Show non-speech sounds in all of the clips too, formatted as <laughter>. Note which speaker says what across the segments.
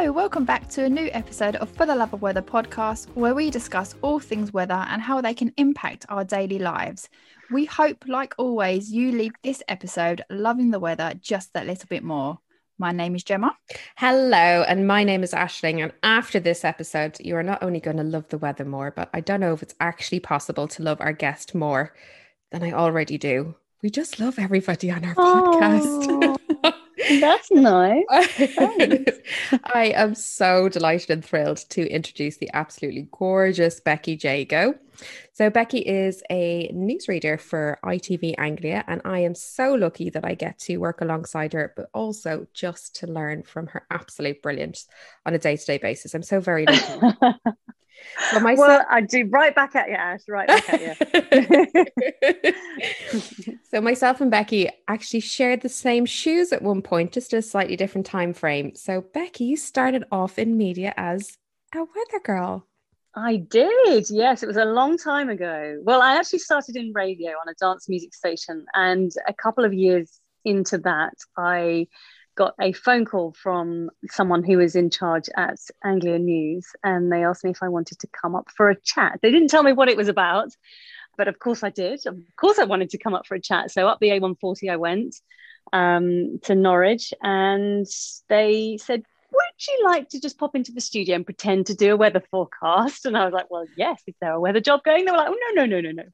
Speaker 1: Hello, welcome back to a new episode of For the Love of Weather podcast, where we discuss all things weather and how they can impact our daily lives. We hope, like always, you leave this episode loving the weather just that little bit more. My name is Gemma.
Speaker 2: Hello, and my name is Ashling. And after this episode, you are not only going to love the weather more, but I don't know if it's actually possible to love our guest more than I already do. We just love everybody on our podcast. <laughs>
Speaker 3: That's nice. <laughs>
Speaker 2: I am so delighted and thrilled to introduce the absolutely gorgeous Becky Jago. So, Becky is a newsreader for ITV Anglia, and I am so lucky that I get to work alongside her, but also just to learn from her absolute brilliance on a day to day basis. I'm so very lucky. <laughs>
Speaker 3: Well, myself- well, I do right back at you, Ash, right back at
Speaker 2: you. <laughs> so myself and Becky actually shared the same shoes at one point, just a slightly different time frame. So Becky, you started off in media as a weather girl.
Speaker 3: I did, yes. It was a long time ago. Well, I actually started in radio on a dance music station, and a couple of years into that, I got a phone call from someone who was in charge at Anglia News, and they asked me if I wanted to come up for a chat. They didn't tell me what it was about, but of course I did. Of course, I wanted to come up for a chat. So up the A140 I went um, to Norwich, and they said, would you like to just pop into the studio and pretend to do a weather forecast? And I was like, well, yes, is there a weather job going? They were like, oh, no, no, no, no, no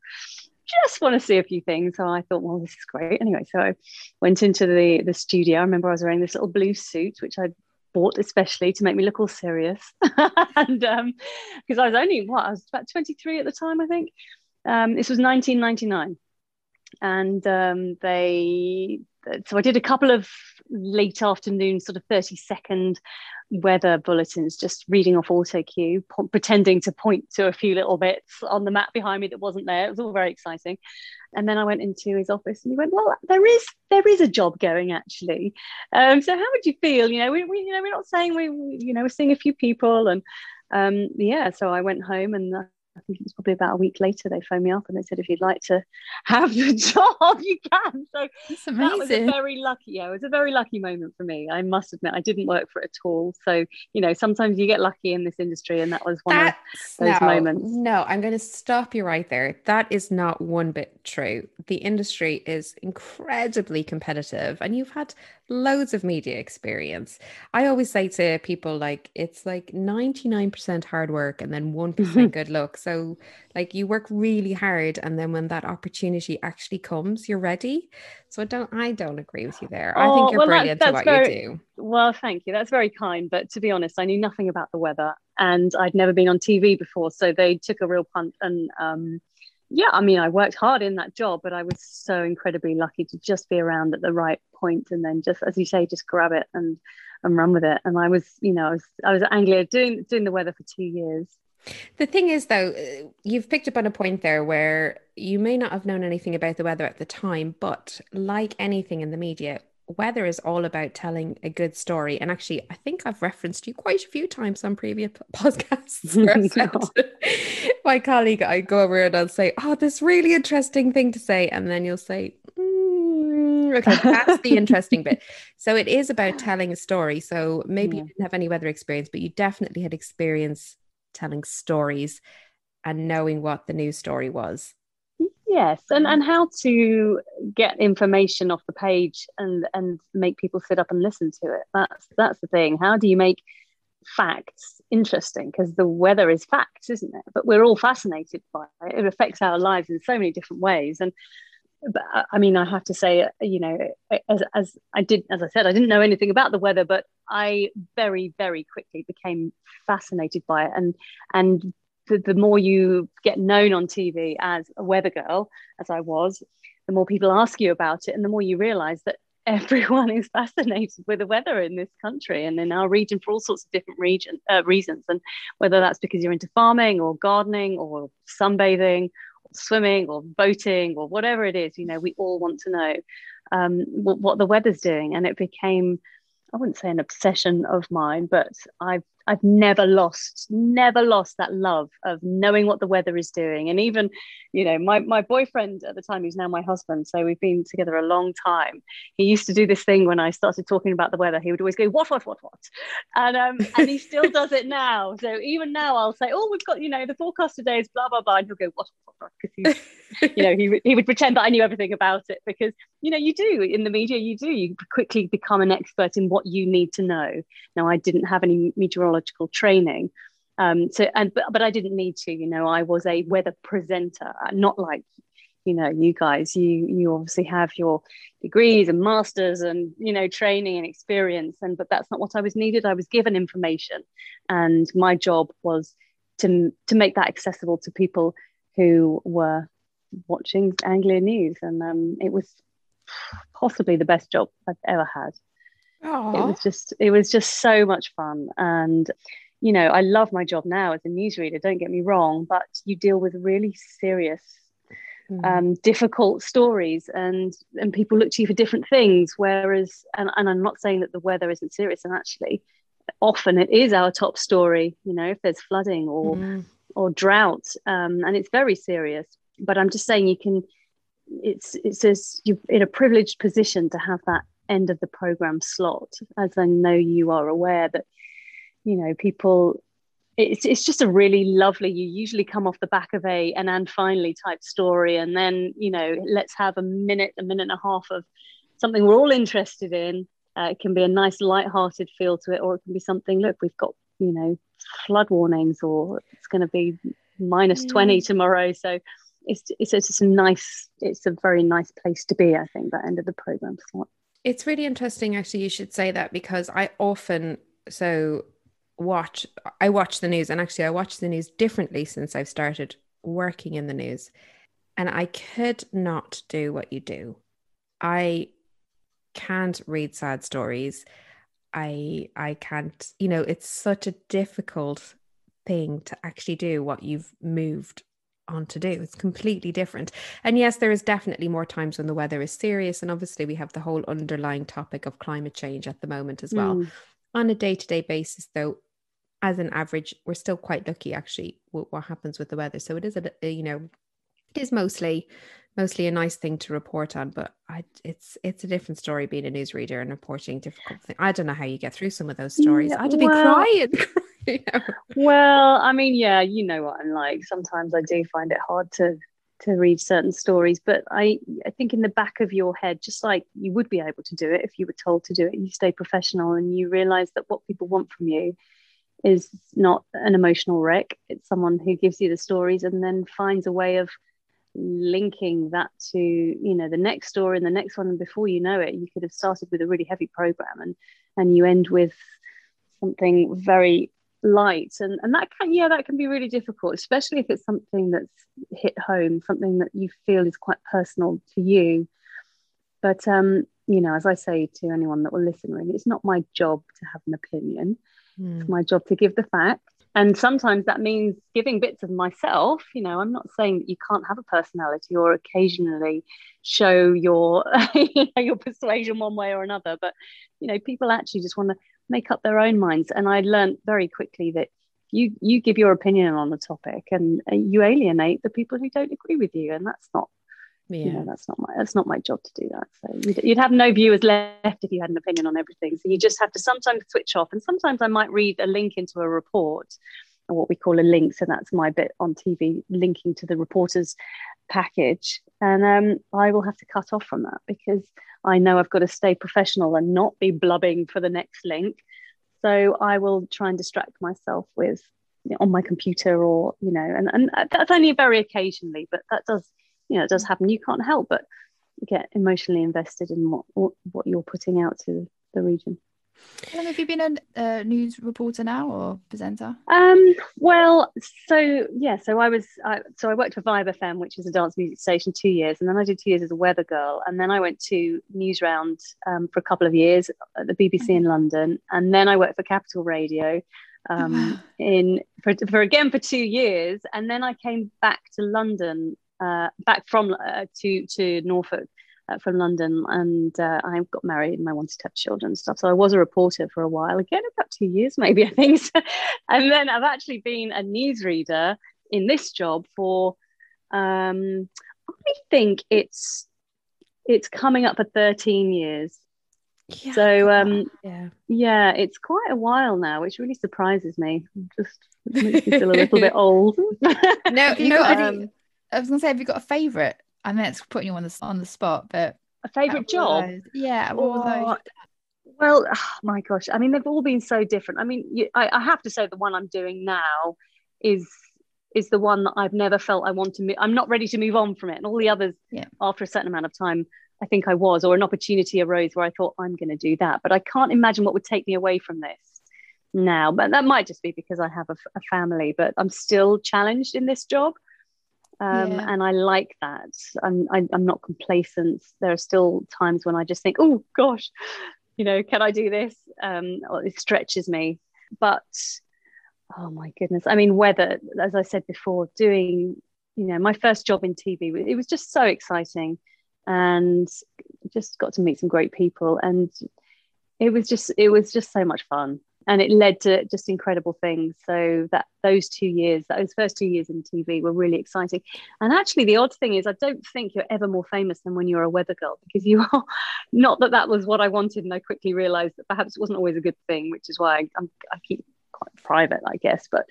Speaker 3: just want to see a few things. So I thought, well, this is great. Anyway, so I went into the the studio. I remember I was wearing this little blue suit, which I bought especially to make me look all serious. <laughs> and um, because I was only what I was about 23 at the time, I think. Um, this was 1999, and um, they so I did a couple of late afternoon, sort of 30 second weather bulletins, just reading off auto cue, pretending to point to a few little bits on the map behind me that wasn't there. It was all very exciting. And then I went into his office and he went, "Well, there is there is a job going actually. Um, so how would you feel? You know, we, we you know we're not saying we, you know we're seeing a few people and um, yeah. So I went home and I think it was probably about a week later they phoned me up and they said if you'd like to have the <laughs> job you can. So that was a very lucky yeah it was a very lucky moment for me I must admit. I didn't work for it at all. So you know sometimes you get lucky in this industry and that was one That's, of those
Speaker 2: no,
Speaker 3: moments.
Speaker 2: no I'm going to stop you right there. That is not one bit true. The industry is incredibly competitive and you've had loads of media experience. I always say to people like it's like 99% hard work and then 1% <laughs> good luck. So like you work really hard and then when that opportunity actually comes, you're ready. So I don't I don't agree with you there. I think oh, you're well, brilliant that's at what very, you do.
Speaker 3: Well, thank you. That's very kind, but to be honest, I knew nothing about the weather and I'd never been on TV before, so they took a real punt and um yeah, I mean, I worked hard in that job, but I was so incredibly lucky to just be around at the right point and then just, as you say, just grab it and and run with it. And I was, you know, I was I was at Anglia doing doing the weather for two years.
Speaker 2: The thing is, though, you've picked up on a point there where you may not have known anything about the weather at the time, but like anything in the media, weather is all about telling a good story. And actually, I think I've referenced you quite a few times on previous <laughs> podcasts. <laughs> <laughs> my colleague, I go over and I'll say, Oh, this really interesting thing to say. And then you'll say, mm, Okay, that's the interesting bit. So it is about telling a story. So maybe yeah. you didn't have any weather experience, but you definitely had experience telling stories and knowing what the news story was.
Speaker 3: Yes, and, mm-hmm. and how to get information off the page and and make people sit up and listen to it. That's that's the thing. How do you make facts interesting? Because the weather is facts, isn't it? But we're all fascinated by it. It affects our lives in so many different ways. And but uh, I mean, I have to say, uh, you know, uh, as, as I did, as I said, I didn't know anything about the weather, but I very, very quickly became fascinated by it, and and the, the more you get known on TV as a weather girl, as I was, the more people ask you about it, and the more you realize that <laughs> everyone is fascinated with the weather in this country and in our region for all sorts of different region, uh, reasons. And whether that's because you're into farming or gardening or sunbathing or swimming or boating or whatever it is, you know, we all want to know um, what, what the weather's doing. And it became, I wouldn't say an obsession of mine, but I've I've never lost, never lost that love of knowing what the weather is doing. And even, you know, my, my boyfriend at the time, who's now my husband, so we've been together a long time. He used to do this thing when I started talking about the weather. He would always go, what, what, what, what? And um, and he still does it now. So even now I'll say, oh, we've got, you know, the forecast today is blah, blah, blah. And he'll go, what, what, what? Because he's, you know, he, he would pretend that I knew everything about it because, you know, you do in the media, you do, you quickly become an expert in what you need to know. Now, I didn't have any meteorology training. Um, so and but, but I didn't need to, you know, I was a weather presenter, not like you know you guys. You you obviously have your degrees and masters and you know training and experience and but that's not what i was needed. I was given information and my job was to to make that accessible to people who were watching anglia news and um, it was possibly the best job i've ever had Aww. it was just it was just so much fun and you know i love my job now as a newsreader don't get me wrong but you deal with really serious mm. um, difficult stories and and people look to you for different things whereas and, and i'm not saying that the weather isn't serious and actually often it is our top story you know if there's flooding or mm. or drought um, and it's very serious but i'm just saying you can it's it's as you're in a privileged position to have that end of the program slot, as I know you are aware that, you know, people, it's, it's just a really lovely, you usually come off the back of a an and finally type story. And then, you know, let's have a minute, a minute and a half of something we're all interested in. Uh, it can be a nice light-hearted feel to it, or it can be something, look, we've got, you know, flood warnings, or it's going to be minus 20 tomorrow. So it's, it's, it's just a nice, it's a very nice place to be, I think, that end of the program slot.
Speaker 2: It's really interesting, actually, you should say that because I often so watch, I watch the news, and actually, I watch the news differently since I've started working in the news. And I could not do what you do. I can't read sad stories. I I can't, you know, it's such a difficult thing to actually do what you've moved on to do. It's completely different. And yes, there is definitely more times when the weather is serious. And obviously, we have the whole underlying topic of climate change at the moment as well. Mm. On a day to day basis, though, as an average, we're still quite lucky actually with what happens with the weather. So it is a, you know, it is mostly mostly a nice thing to report on but I, it's it's a different story being a newsreader and reporting difficult things i don't know how you get through some of those stories yeah, i had to be <laughs> <laughs> well,
Speaker 3: I mean, yeah, you know what I'm like. Sometimes I do find it hard to to read certain stories, but I I think in the back of your head, just like you would be able to do it if you were told to do it, you stay professional and you realize that what people want from you is not an emotional wreck. It's someone who gives you the stories and then finds a way of linking that to you know the next story and the next one and before you know it you could have started with a really heavy program and and you end with something very light and and that can yeah that can be really difficult especially if it's something that's hit home something that you feel is quite personal to you. But um you know as i say to anyone that will listen really it's not my job to have an opinion. Mm. it's my job to give the facts and sometimes that means giving bits of myself. You know i'm not saying that you can't have a personality or occasionally show your you <laughs> know, your persuasion one way or another but you know people actually just want to make up their own minds. And I learned very quickly that you you give your opinion on the topic and you alienate the people who don't agree with you, and that's not yeah. you know that's not my that's not my job to do that so you'd, you'd, have no viewers left if you had an opinion on everything so you just have to sometimes switch off and sometimes i might read a link into a report or what we call a link so that's my bit on tv linking to the reporter's package and um, i will have to cut off from that because I know I've got to stay professional and not be blubbing for the next link. So I will try and distract myself with on my computer or you know, and and that's only very occasionally, but that does you know it does happen. You can't help but get emotionally invested in what what you're putting out to the region.
Speaker 1: How long have you been a, a news reporter now or presenter?
Speaker 3: Um, well, so yeah, so I was, I, so I worked for Vibe FM, which is a dance music station, two years, and then I did two years as a weather girl, and then I went to Newsround um, for a couple of years at the BBC in London, and then I worked for Capital Radio um, in for, for again for two years, and then I came back to London, uh, back from uh, to to Norfolk uh, from London, and uh, I got married and I wanted to have children and stuff. So I was a reporter for a while, again about two years <laughs> maybe I think. <laughs> and then I've actually been a newsreader in this job for um, I think it's it's coming up for 13 years. Yeah, so um yeah yeah it's quite a while now which really surprises me just makes me feel a <laughs> little bit old
Speaker 1: no you know um, I was gonna say have you got a favorite I mean it's putting you on the on the spot but
Speaker 3: a favorite job
Speaker 1: yeah oh,
Speaker 3: well oh <sighs> my gosh I mean they've all been so different I mean you, I, I have to say the one I'm doing now is is the one that I've never felt I want to move. I'm not ready to move on from it. And all the others, yeah. after a certain amount of time, I think I was, or an opportunity arose where I thought I'm going to do that. But I can't imagine what would take me away from this now. But that might just be because I have a, a family, but I'm still challenged in this job. Um, yeah. And I like that. I'm, I, i am not complacent. There are still times when I just think, oh gosh, you know, can I do this? Um, it stretches me. But oh my goodness i mean weather as i said before doing you know my first job in tv it was just so exciting and just got to meet some great people and it was just it was just so much fun and it led to just incredible things so that those two years those first two years in tv were really exciting and actually the odd thing is i don't think you're ever more famous than when you're a weather girl because you are <laughs> not that that was what i wanted and i quickly realized that perhaps it wasn't always a good thing which is why I, I keep quite private, I guess, but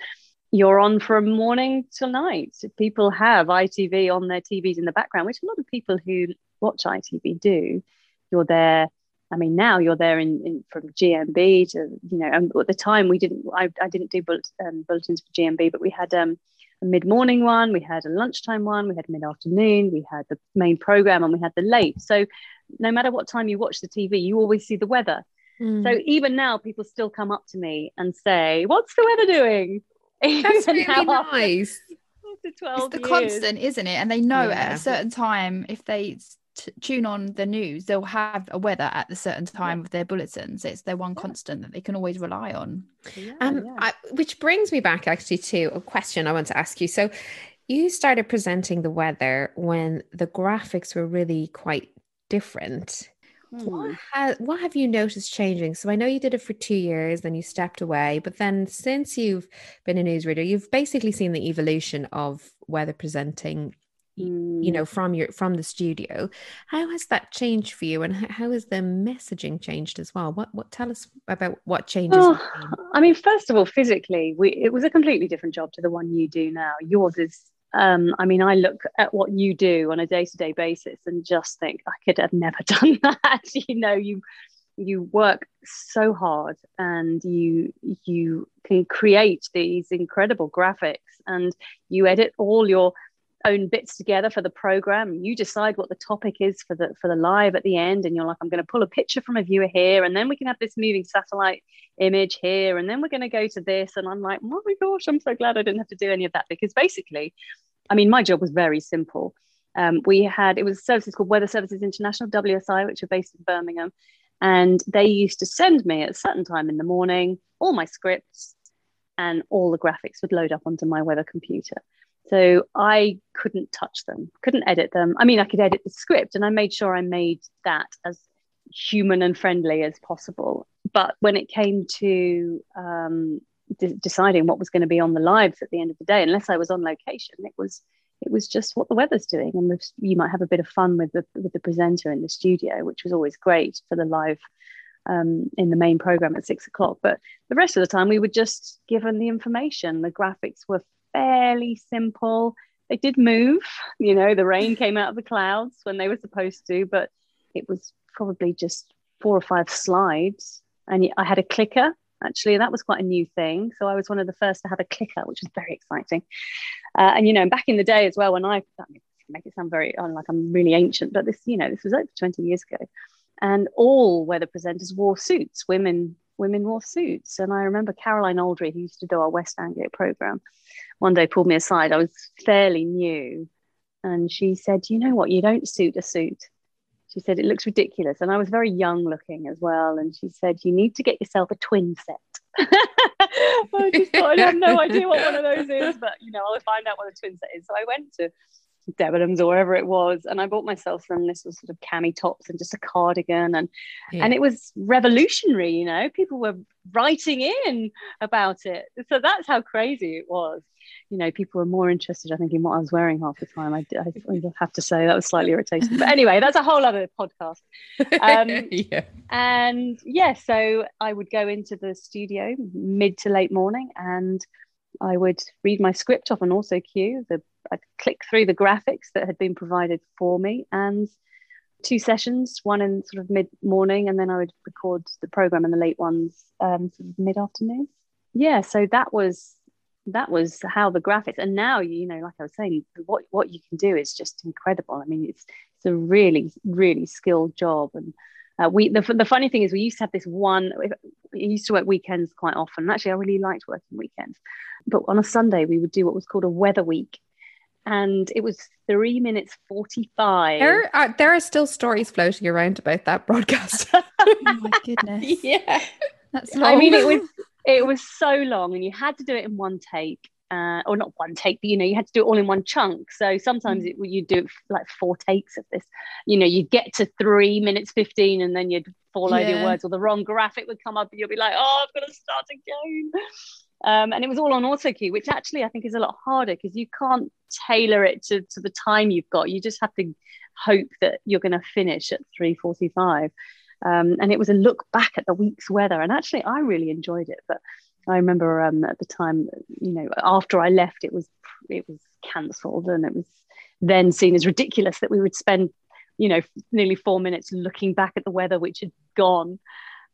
Speaker 3: you're on from morning till night. People have ITV on their TVs in the background, which a lot of people who watch ITV do. You're there. I mean, now you're there in, in from GMB to you know. And at the time, we didn't. I, I didn't do bullet, um, bulletins for GMB, but we had um, a mid morning one, we had a lunchtime one, we had mid afternoon, we had the main program, and we had the late. So, no matter what time you watch the TV, you always see the weather. Mm. So even now, people still come up to me and say, "What's the weather doing?" <laughs>
Speaker 2: That's really nice. <laughs>
Speaker 1: After, 12 it's the years. constant, isn't it? And they know yeah. at a certain time if they t- tune on the news, they'll have a weather at the certain time yeah. of their bulletins. It's their one yeah. constant that they can always rely on.
Speaker 2: um, I, which brings me back actually to a question I want to ask you. So, you started presenting the weather when the graphics were really quite different. What, hmm. ha- what have you noticed changing? So I know you did it for two years, then you stepped away, but then since you've been a newsreader, you've basically seen the evolution of weather presenting. You know hmm. from your from the studio how has that changed for you and how has the messaging changed as well what what tell us about what changes oh,
Speaker 3: i mean first of all physically we it was a completely different job to the one you do now yours is um, I mean, I look at what you do on a day-to-day basis and just think I could have never <laughs> done that. <laughs> you know, you you work so hard and you you can create these incredible graphics and you edit all your own bits together for the program you decide what the topic is for the for the live at the end and you're like i'm going to pull a picture from a viewer here and then we can have this moving satellite image here and then we're going to go to this and i'm like oh my gosh i'm so glad i didn't have to do any of that because basically I mean, my job was very simple. Um, we had, it was services called Weather Services International, WSI, which are based in Birmingham. And they used to send me at a certain time in the morning all my scripts and all the graphics would load up onto my weather computer. So I couldn't touch them, couldn't edit them. I mean, I could edit the script and I made sure I made that as human and friendly as possible. But when it came to um, de- deciding what was going to be on the lives at the end of the day unless i was on location it was it was just what the weather's doing and you might have a bit of fun with the with the presenter in the studio which was always great for the live um, in the main program at six o'clock but the rest of the time we were just given the information the graphics were fairly simple they did move you know the rain came out of the clouds when they were supposed to but it was probably just four or five slides and i had a clicker actually. That was quite a new thing. So I was one of the first to have a clicker, which was very exciting. Uh, and, you know, back in the day as well, when I, make it sound very oh, like I'm really ancient, but this, you know, this was over 20 years ago. And all weather presenters wore suits. Women women wore suits. And I remember Caroline Aldry, who used to do our West Anglia program, one day pulled me aside. I was fairly new. And she said, You know what? You don't suit a suit she said it looks ridiculous and i was very young looking as well and she said you need to get yourself a twin set <laughs> i just thought i have no <laughs> idea what one of those is but you know i'll find out what a twin set is so i went to Debenhams or wherever it was, and I bought myself some. This was sort of cami tops and just a cardigan, and yeah. and it was revolutionary. You know, people were writing in about it, so that's how crazy it was. You know, people were more interested, I think, in what I was wearing half the time. I, I have to say that was slightly irritating, but anyway, that's a whole other podcast. Um, <laughs> yeah. And yeah, so I would go into the studio mid to late morning and I would read my script off on AutoCue. The, I'd click through the graphics that had been provided for me and two sessions, one in sort of mid morning, and then I would record the program in the late ones, um, sort of mid afternoon. Yeah, so that was that was how the graphics. And now, you know, like I was saying, what what you can do is just incredible. I mean, it's it's a really really skilled job. And uh, we the, the funny thing is we used to have this one we used to work weekends quite often. Actually i really liked working weekends. But on a sunday we would do what was called a weather week. And it was three minutes 45
Speaker 2: there are, there are still stories floating around about that broadcast. <laughs>
Speaker 1: Oh my goodness. <laughs>
Speaker 2: Yeah.
Speaker 3: That's long. i mean it was <laughs> it was so long and you had to do it in one take uh, or not one take, but you know, you had to do it all in one chunk. So sometimes mm. it, you do like four takes of this. You know, you'd get to three minutes 15 and then you'd fall yeah. over your words or the wrong graphic would come up and you'll be like, oh, I've got to start again. Um, and it was all on AutoCue, which actually I think is a lot harder because you can't tailor it to, to the time you've got. You just have to hope that you're going to finish at 3.45. Um, and it was a look back at the week's weather. And actually, I really enjoyed it. But I remember um, at the time, you know, after I left, it was it was cancelled, and it was then seen as ridiculous that we would spend, you know, nearly four minutes looking back at the weather which had gone,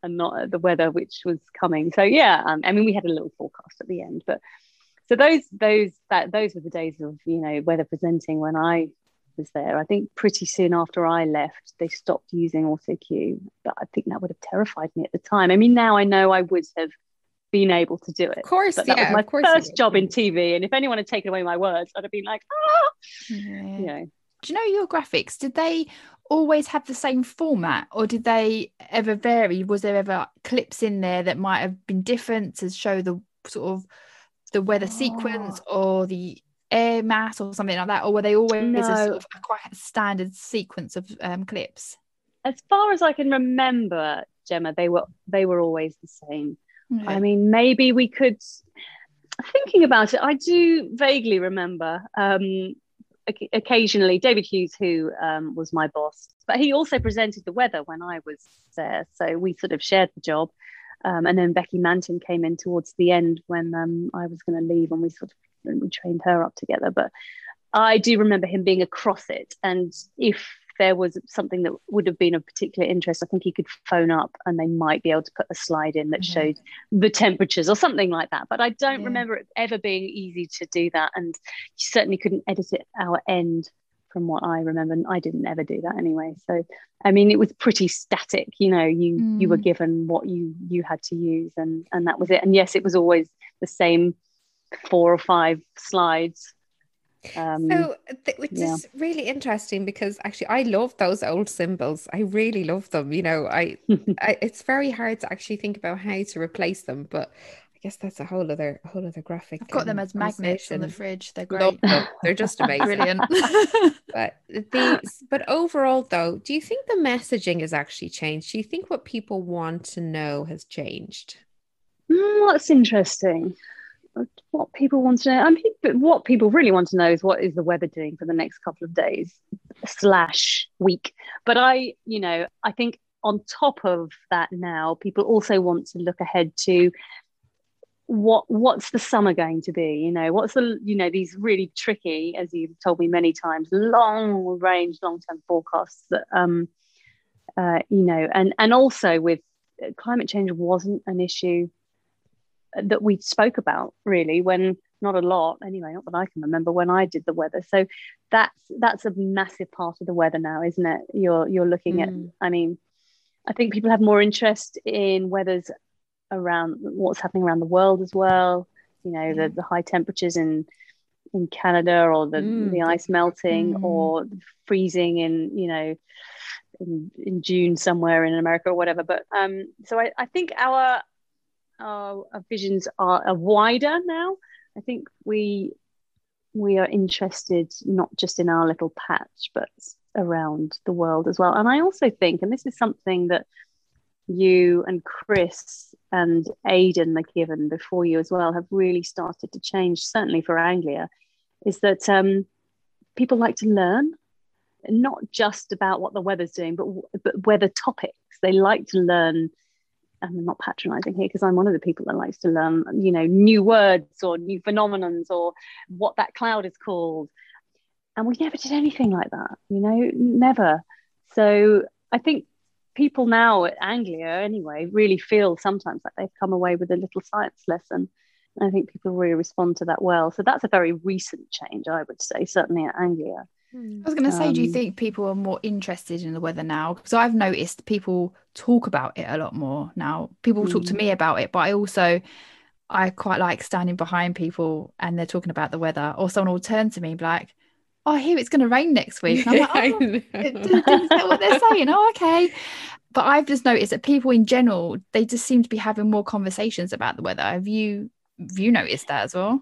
Speaker 3: and not at the weather which was coming. So yeah, um, I mean, we had a little forecast at the end, but so those those that those were the days of you know weather presenting when I was there. I think pretty soon after I left, they stopped using AutoCue, but I think that would have terrified me at the time. I mean, now I know I would have been able to do it.
Speaker 2: Of course,
Speaker 3: but that
Speaker 2: yeah,
Speaker 3: was my first job in TV, and if anyone had taken away my words, I'd have been like, ah, yeah. you know.
Speaker 1: Do you know your graphics? Did they always have the same format, or did they ever vary? Was there ever clips in there that might have been different to show the sort of the weather oh. sequence or the air mass or something like that, or were they always no. a sort of a quite standard sequence of um, clips?
Speaker 3: As far as I can remember, Gemma, they were they were always the same. I mean, maybe we could. Thinking about it, I do vaguely remember um, occasionally David Hughes, who um, was my boss, but he also presented the weather when I was there. So we sort of shared the job. Um, and then Becky Mantin came in towards the end when um, I was going to leave, and we sort of we trained her up together. But I do remember him being across it, and if there was something that would have been of particular interest, I think he could phone up and they might be able to put a slide in that mm-hmm. showed the temperatures or something like that. But I don't yeah. remember it ever being easy to do that. And you certainly couldn't edit it our end from what I remember. And I didn't ever do that anyway. So I mean it was pretty static, you know, you mm. you were mm. given what you you had to use and and that was it. And yes, it was always the same four or five slides
Speaker 2: um, so, th- which yeah. is really interesting because actually, I love those old symbols. I really love them. You know, I, <laughs> I, it's very hard to actually think about how to replace them, but I guess that's a whole other, a whole other graphic.
Speaker 1: I've got them as magnets in the fridge. They're great.
Speaker 2: They're just <laughs> amazing.
Speaker 1: Brilliant. <laughs>
Speaker 2: but the, but overall, though, do you think the messaging has actually changed? Do you think what people want to know has changed?
Speaker 3: Mm, that's interesting what people want to know. I mean, what people really want to know is what is the weather doing for the next couple of days slash week. But I, you know, I think on top of that now, people also want to look ahead to what what's the summer going to be you know what's the you know these really tricky as you've told me many times long range long term forecasts that um uh, you know and and also with uh, climate change wasn't an issue that we spoke about really when not a lot anyway not that i can remember when i did the weather so that's that's a massive part of the weather now isn't it you're you're looking mm. at i mean i think people have more interest in weathers around what's happening around the world as well you know the, the high temperatures in in canada or the mm. the ice melting mm. or freezing in you know in, in june somewhere in america or whatever but um so i, I think our our, our visions are, are wider now. I think we we are interested not just in our little patch, but around the world as well. And I also think, and this is something that you and Chris and Aidan McGivern before you as well have really started to change, certainly for Anglia, is that um, people like to learn, not just about what the weather's doing, but, but weather topics. They like to learn. I'm not patronizing here because I'm one of the people that likes to learn, you know, new words or new phenomenons or what that cloud is called. And we never did anything like that, you know, never. So I think people now at Anglia, anyway, really feel sometimes like they've come away with a little science lesson. I think people really respond to that well. So that's a very recent change, I would say, certainly at Anglia.
Speaker 1: I was going to say, um, do you um, think people are more interested in the weather now? Because I've noticed people talk about it a lot more now. People mm. talk to hmm. me about it, but I also, I quite like standing behind people and they're talking about the weather, or someone will turn to me and be like, oh, I hear it's going to rain next week. And I'm like, oh, <laughs> what they're saying. Oh, okay. But I've just noticed that people in general, they just seem to be having more conversations about the weather. Have you have you noticed that as well?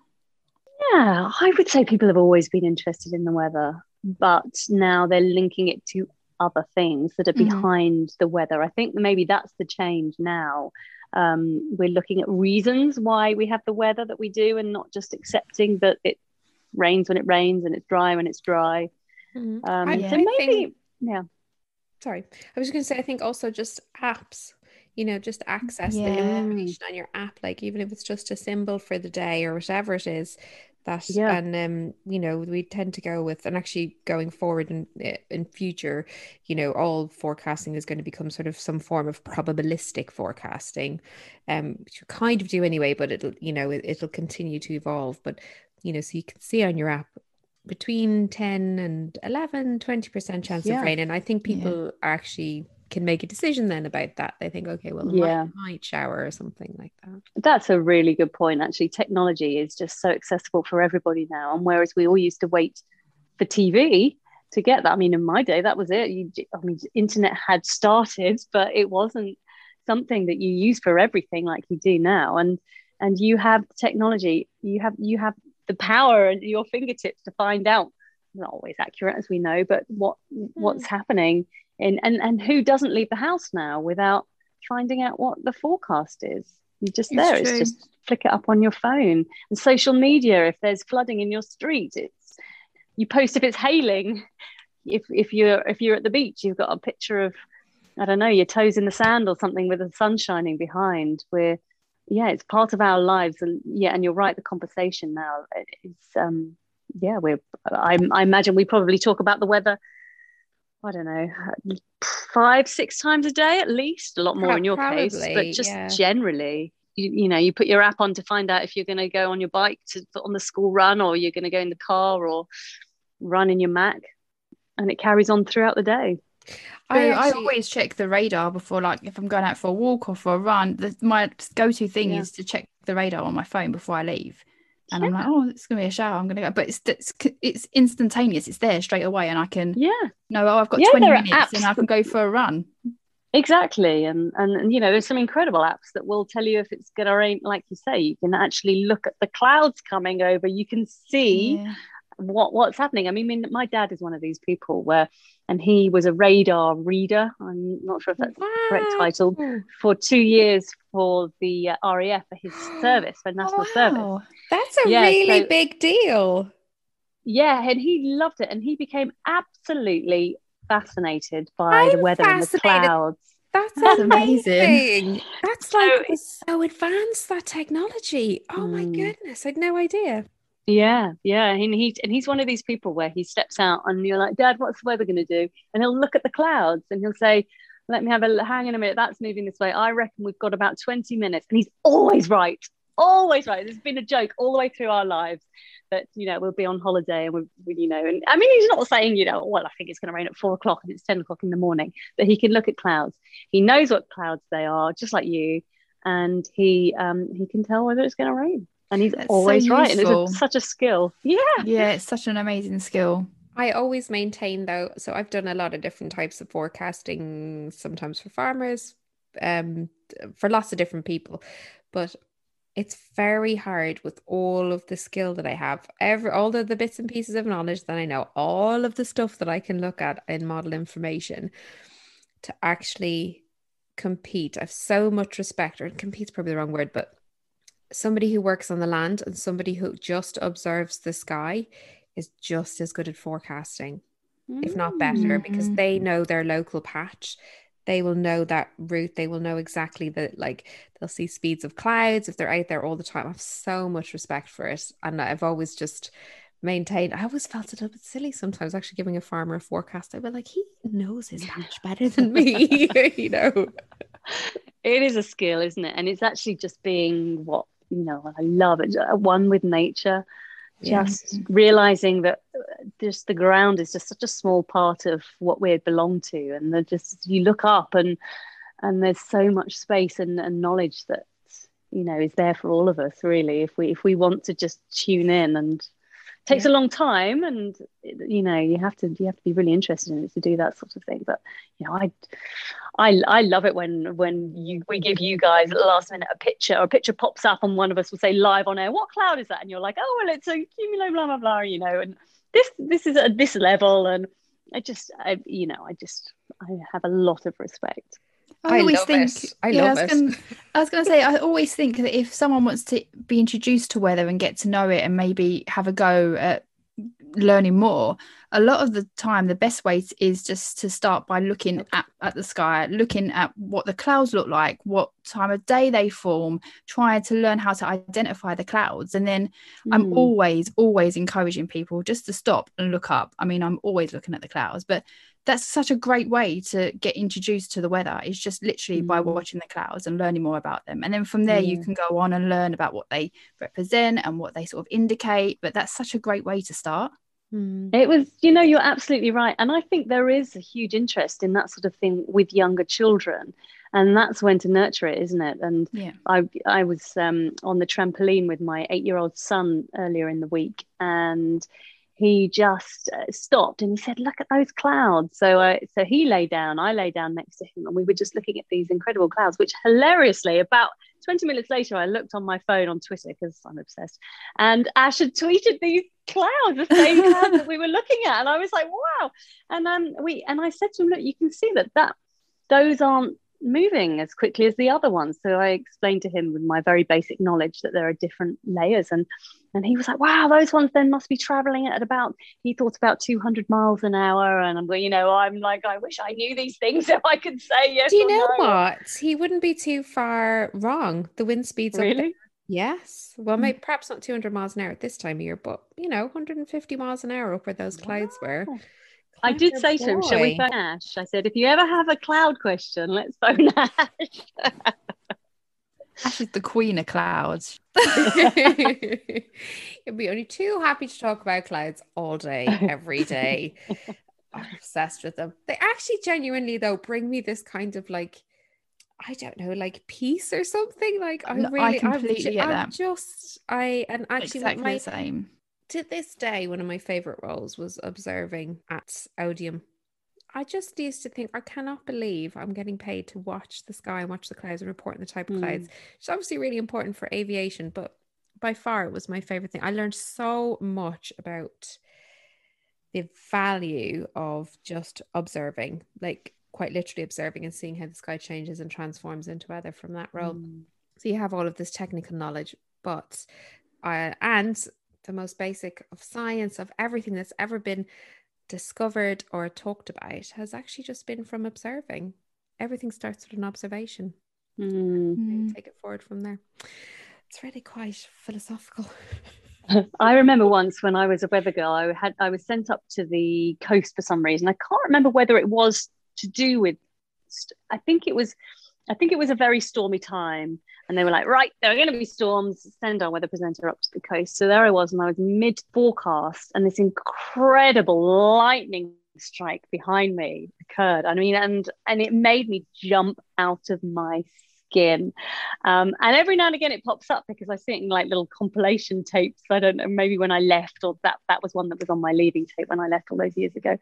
Speaker 3: Yeah, I would say people have always been interested in the weather, but now they're linking it to other things that are mm-hmm. behind the weather. I think maybe that's the change now. Um, we're looking at reasons why we have the weather that we do and not just accepting that it rains when it rains and it's dry when it's dry. Mm-hmm. Um, I, so maybe, think, yeah.
Speaker 2: Sorry, I was going to say, I think also just apps. You know, just access yeah. the information on your app, like even if it's just a symbol for the day or whatever it is, that yeah. and um you know we tend to go with and actually going forward in in future you know all forecasting is going to become sort of some form of probabilistic forecasting um which you kind of do anyway but it'll you know it, it'll continue to evolve but you know, so you can see on your app between 10 and 11, 20% chance yeah. of rain. And I think people yeah. are actually can make a decision then about that. They think, okay, well, yeah. might shower or something like that.
Speaker 3: That's a really good point. Actually, technology is just so accessible for everybody now. And whereas we all used to wait for TV to get that, I mean, in my day, that was it. You, I mean, internet had started, <laughs> but it wasn't something that you use for everything like you do now. And and you have technology, you have you have the power at your fingertips to find out not always accurate as we know but what mm. what's happening in and and who doesn't leave the house now without finding out what the forecast is? You're just there it's, it's just flick it up on your phone. And social media if there's flooding in your street it's you post if it's hailing if if you're if you're at the beach you've got a picture of i don't know your toes in the sand or something with the sun shining behind where yeah it's part of our lives. And yeah and you're right the conversation now is um yeah we're I, I imagine we probably talk about the weather I don't know, five, six times a day at least, a lot more in your Probably, case, but just yeah. generally, you, you, know, you put your app on to find out if you're going to go on your bike to on the school run or you're going to go in the car or run in your Mac, and it carries on throughout the day.
Speaker 1: I, I always check the radar before, like if I'm going out for a walk or for a run. The, my go-to thing yeah. is to check the radar on my phone before I leave, and yeah. I'm like, oh, it's gonna be a shower. I'm gonna go, but it's it's, it's instantaneous. It's there straight away, and I can
Speaker 3: yeah
Speaker 1: no, oh, I've got yeah, 20 minutes, and I can go for a run.
Speaker 3: Exactly, and, and and you know, there's some incredible apps that will tell you if it's gonna rain. Like you say, you can actually look at the clouds coming over. You can see. Yeah what what's happening. I mean, my dad is one of these people where, and he was a radar reader. I'm not sure if that's wow. the correct title for two years for the uh, RAF for his service for national wow. service.
Speaker 2: That's a yeah, really so, big deal.
Speaker 3: Yeah, and he loved it, and he became absolutely fascinated by I'm the weather and the clouds.
Speaker 2: That's, <laughs> That's amazing. That's like so, so advanced that technology. Oh mm. my goodness, I had no idea.
Speaker 3: Yeah, yeah, and he and he's one of these people where he steps out and you're like, Dad, what's the weather going to do? And he'll look at the clouds and he'll say, Let me have a hang in a minute. That's moving this way. I reckon we've got about 20 minutes, and he's always right, always right. There's been a joke all the way through our lives that you know we'll be on holiday and we, we you know, and I mean he's not saying you know, well I think it's going to rain at four o'clock and it's 10 o'clock in the morning, but he can look at clouds. He knows what clouds they are, just like you, and he um he can tell whether it's going to rain. And he's That's always so right and it's a, such a skill. Yeah.
Speaker 1: Yeah it's such an amazing skill.
Speaker 2: I always maintain though so I've done a lot of different types of forecasting sometimes for farmers um for lots of different people but it's very hard with all of the skill that I have, every all of the bits and pieces of knowledge that I know, all of the stuff that I can look at in model information to actually compete. I've so much respect, or compete's probably the wrong word, but somebody who works on the land and somebody who just observes the sky is just as good at forecasting, mm. if not better, because mm. they know their local patch they will know that route. They will know exactly that, like, they'll see speeds of clouds if they're out there all the time. I have so much respect for it. And I've always just maintained, I always felt a little bit silly sometimes actually giving a farmer a forecast. I'd be like, he knows his <laughs> patch better than me, <laughs> you know.
Speaker 3: It is a skill, isn't it? And it's actually just being what, you know, I love it, one with nature just yeah. realizing that uh, just the ground is just such a small part of what we belong to and they just you look up and and there's so much space and, and knowledge that you know is there for all of us really if we if we want to just tune in and takes yeah. a long time and you know you have to you have to be really interested in it to do that sort of thing but you know i i i love it when when you we give you guys at the last minute a picture or a picture pops up and one of us will say live on air what cloud is that and you're like oh well it's a cumulo blah blah blah you know and this this is at this level and i just i you know i just i have a lot of respect
Speaker 1: I always think. It. I yeah, love I was, gonna, <laughs> I was gonna say. I always think that if someone wants to be introduced to weather and get to know it, and maybe have a go at learning more, a lot of the time the best way is just to start by looking at, at the sky, looking at what the clouds look like, what time of day they form, trying to learn how to identify the clouds. And then mm. I'm always, always encouraging people just to stop and look up. I mean, I'm always looking at the clouds, but that's such a great way to get introduced to the weather is just literally mm. by watching the clouds and learning more about them and then from there yeah. you can go on and learn about what they represent and what they sort of indicate but that's such a great way to start
Speaker 3: mm. it was you know you're absolutely right and i think there is a huge interest in that sort of thing with younger children and that's when to nurture it isn't it and yeah. i i was um, on the trampoline with my 8 year old son earlier in the week and he just uh, stopped and he said, "Look at those clouds." So, uh, so he lay down. I lay down next to him, and we were just looking at these incredible clouds. Which, hilariously, about 20 minutes later, I looked on my phone on Twitter because I'm obsessed, and Ash had tweeted these clouds, the same clouds that we were looking at, and I was like, "Wow!" And um, we and I said to him, "Look, you can see that that those aren't moving as quickly as the other ones. So I explained to him with my very basic knowledge that there are different layers. And and he was like, wow, those ones then must be traveling at about, he thought about 200 miles an hour. And I'm, going, you know, I'm like, I wish I knew these things <laughs> so I could say yes.
Speaker 2: Do you know
Speaker 3: no.
Speaker 2: what? He wouldn't be too far wrong. The wind speeds
Speaker 3: really?
Speaker 2: Yes. Well, hmm. maybe perhaps not 200 miles an hour at this time of year, but you know, 150 miles an hour up where those clouds were.
Speaker 3: I oh did say boy. to him, shall we phone Ash? I said, if you ever have a cloud question, let's phone <laughs> Ash.
Speaker 1: Ash is the queen of clouds. <laughs>
Speaker 2: You'll be only too happy to talk about clouds all day, every day. <laughs> I'm obsessed with them. They actually genuinely, though, bring me this kind of like, I don't know, like peace or something. Like I really, I completely I'm, get I'm just, I and actually
Speaker 1: exactly my, the same
Speaker 2: to this day, one of my favorite roles was observing at Odiham. I just used to think, I cannot believe I'm getting paid to watch the sky and watch the clouds and report on the type of mm. clouds. It's obviously really important for aviation, but by far it was my favorite thing. I learned so much about the value of just observing, like quite literally observing and seeing how the sky changes and transforms into weather from that role. Mm. So you have all of this technical knowledge, but uh, and the most basic of science, of everything that's ever been discovered or talked about, has actually just been from observing. Everything starts with an observation.
Speaker 3: Mm.
Speaker 2: Take it forward from there. It's really quite philosophical. <laughs>
Speaker 3: I remember once when I was a weather girl, I had I was sent up to the coast for some reason. I can't remember whether it was to do with. I think it was I think it was a very stormy time. And they were like, right, there are going to be storms. Send our weather presenter up to the coast. So there I was, and I was mid forecast, and this incredible lightning strike behind me occurred. I mean, and and it made me jump out of my skin. Um, and every now and again it pops up because I see it in like little compilation tapes. I don't know, maybe when I left, or that that was one that was on my leaving tape when I left all those years ago.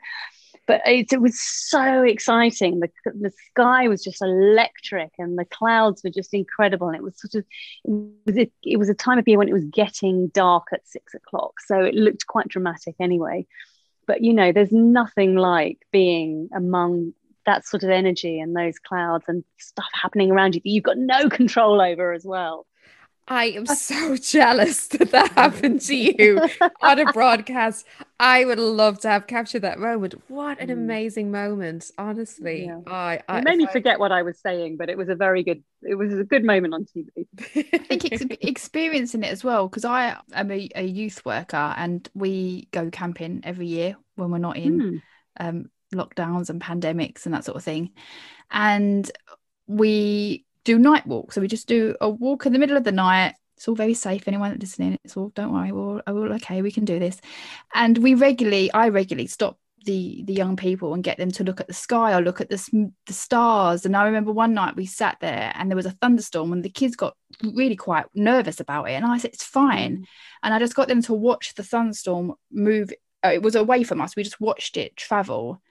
Speaker 3: But it, it was so exciting. The, the sky was just electric and the clouds were just incredible. And it was sort of, it was, a, it was a time of year when it was getting dark at six o'clock. So it looked quite dramatic anyway. But, you know, there's nothing like being among that sort of energy and those clouds and stuff happening around you that you've got no control over as well.
Speaker 2: I am so <laughs> jealous that that happened to you on a broadcast. I would love to have captured that moment. What an mm. amazing moment, honestly. Yeah. I,
Speaker 3: I, it made me I, forget what I was saying, but it was a very good. It was a good moment on TV. <laughs>
Speaker 1: I think ex- experiencing it as well because I am a, a, youth worker and we go camping every year when we're not in mm. um, lockdowns and pandemics and that sort of thing, and we do night walk. So we just do a walk in the middle of the night. It's all very safe. Anyone listening, it's all don't worry, we're all, all okay. We can do this. And we regularly, I regularly stop the the young people and get them to look at the sky or look at the, the stars and i remember one night we sat there and there was a thunderstorm and the kids got really quite nervous about it and i said it's fine mm. and i just got them to watch the thunderstorm move uh, it was away from us we just watched it travel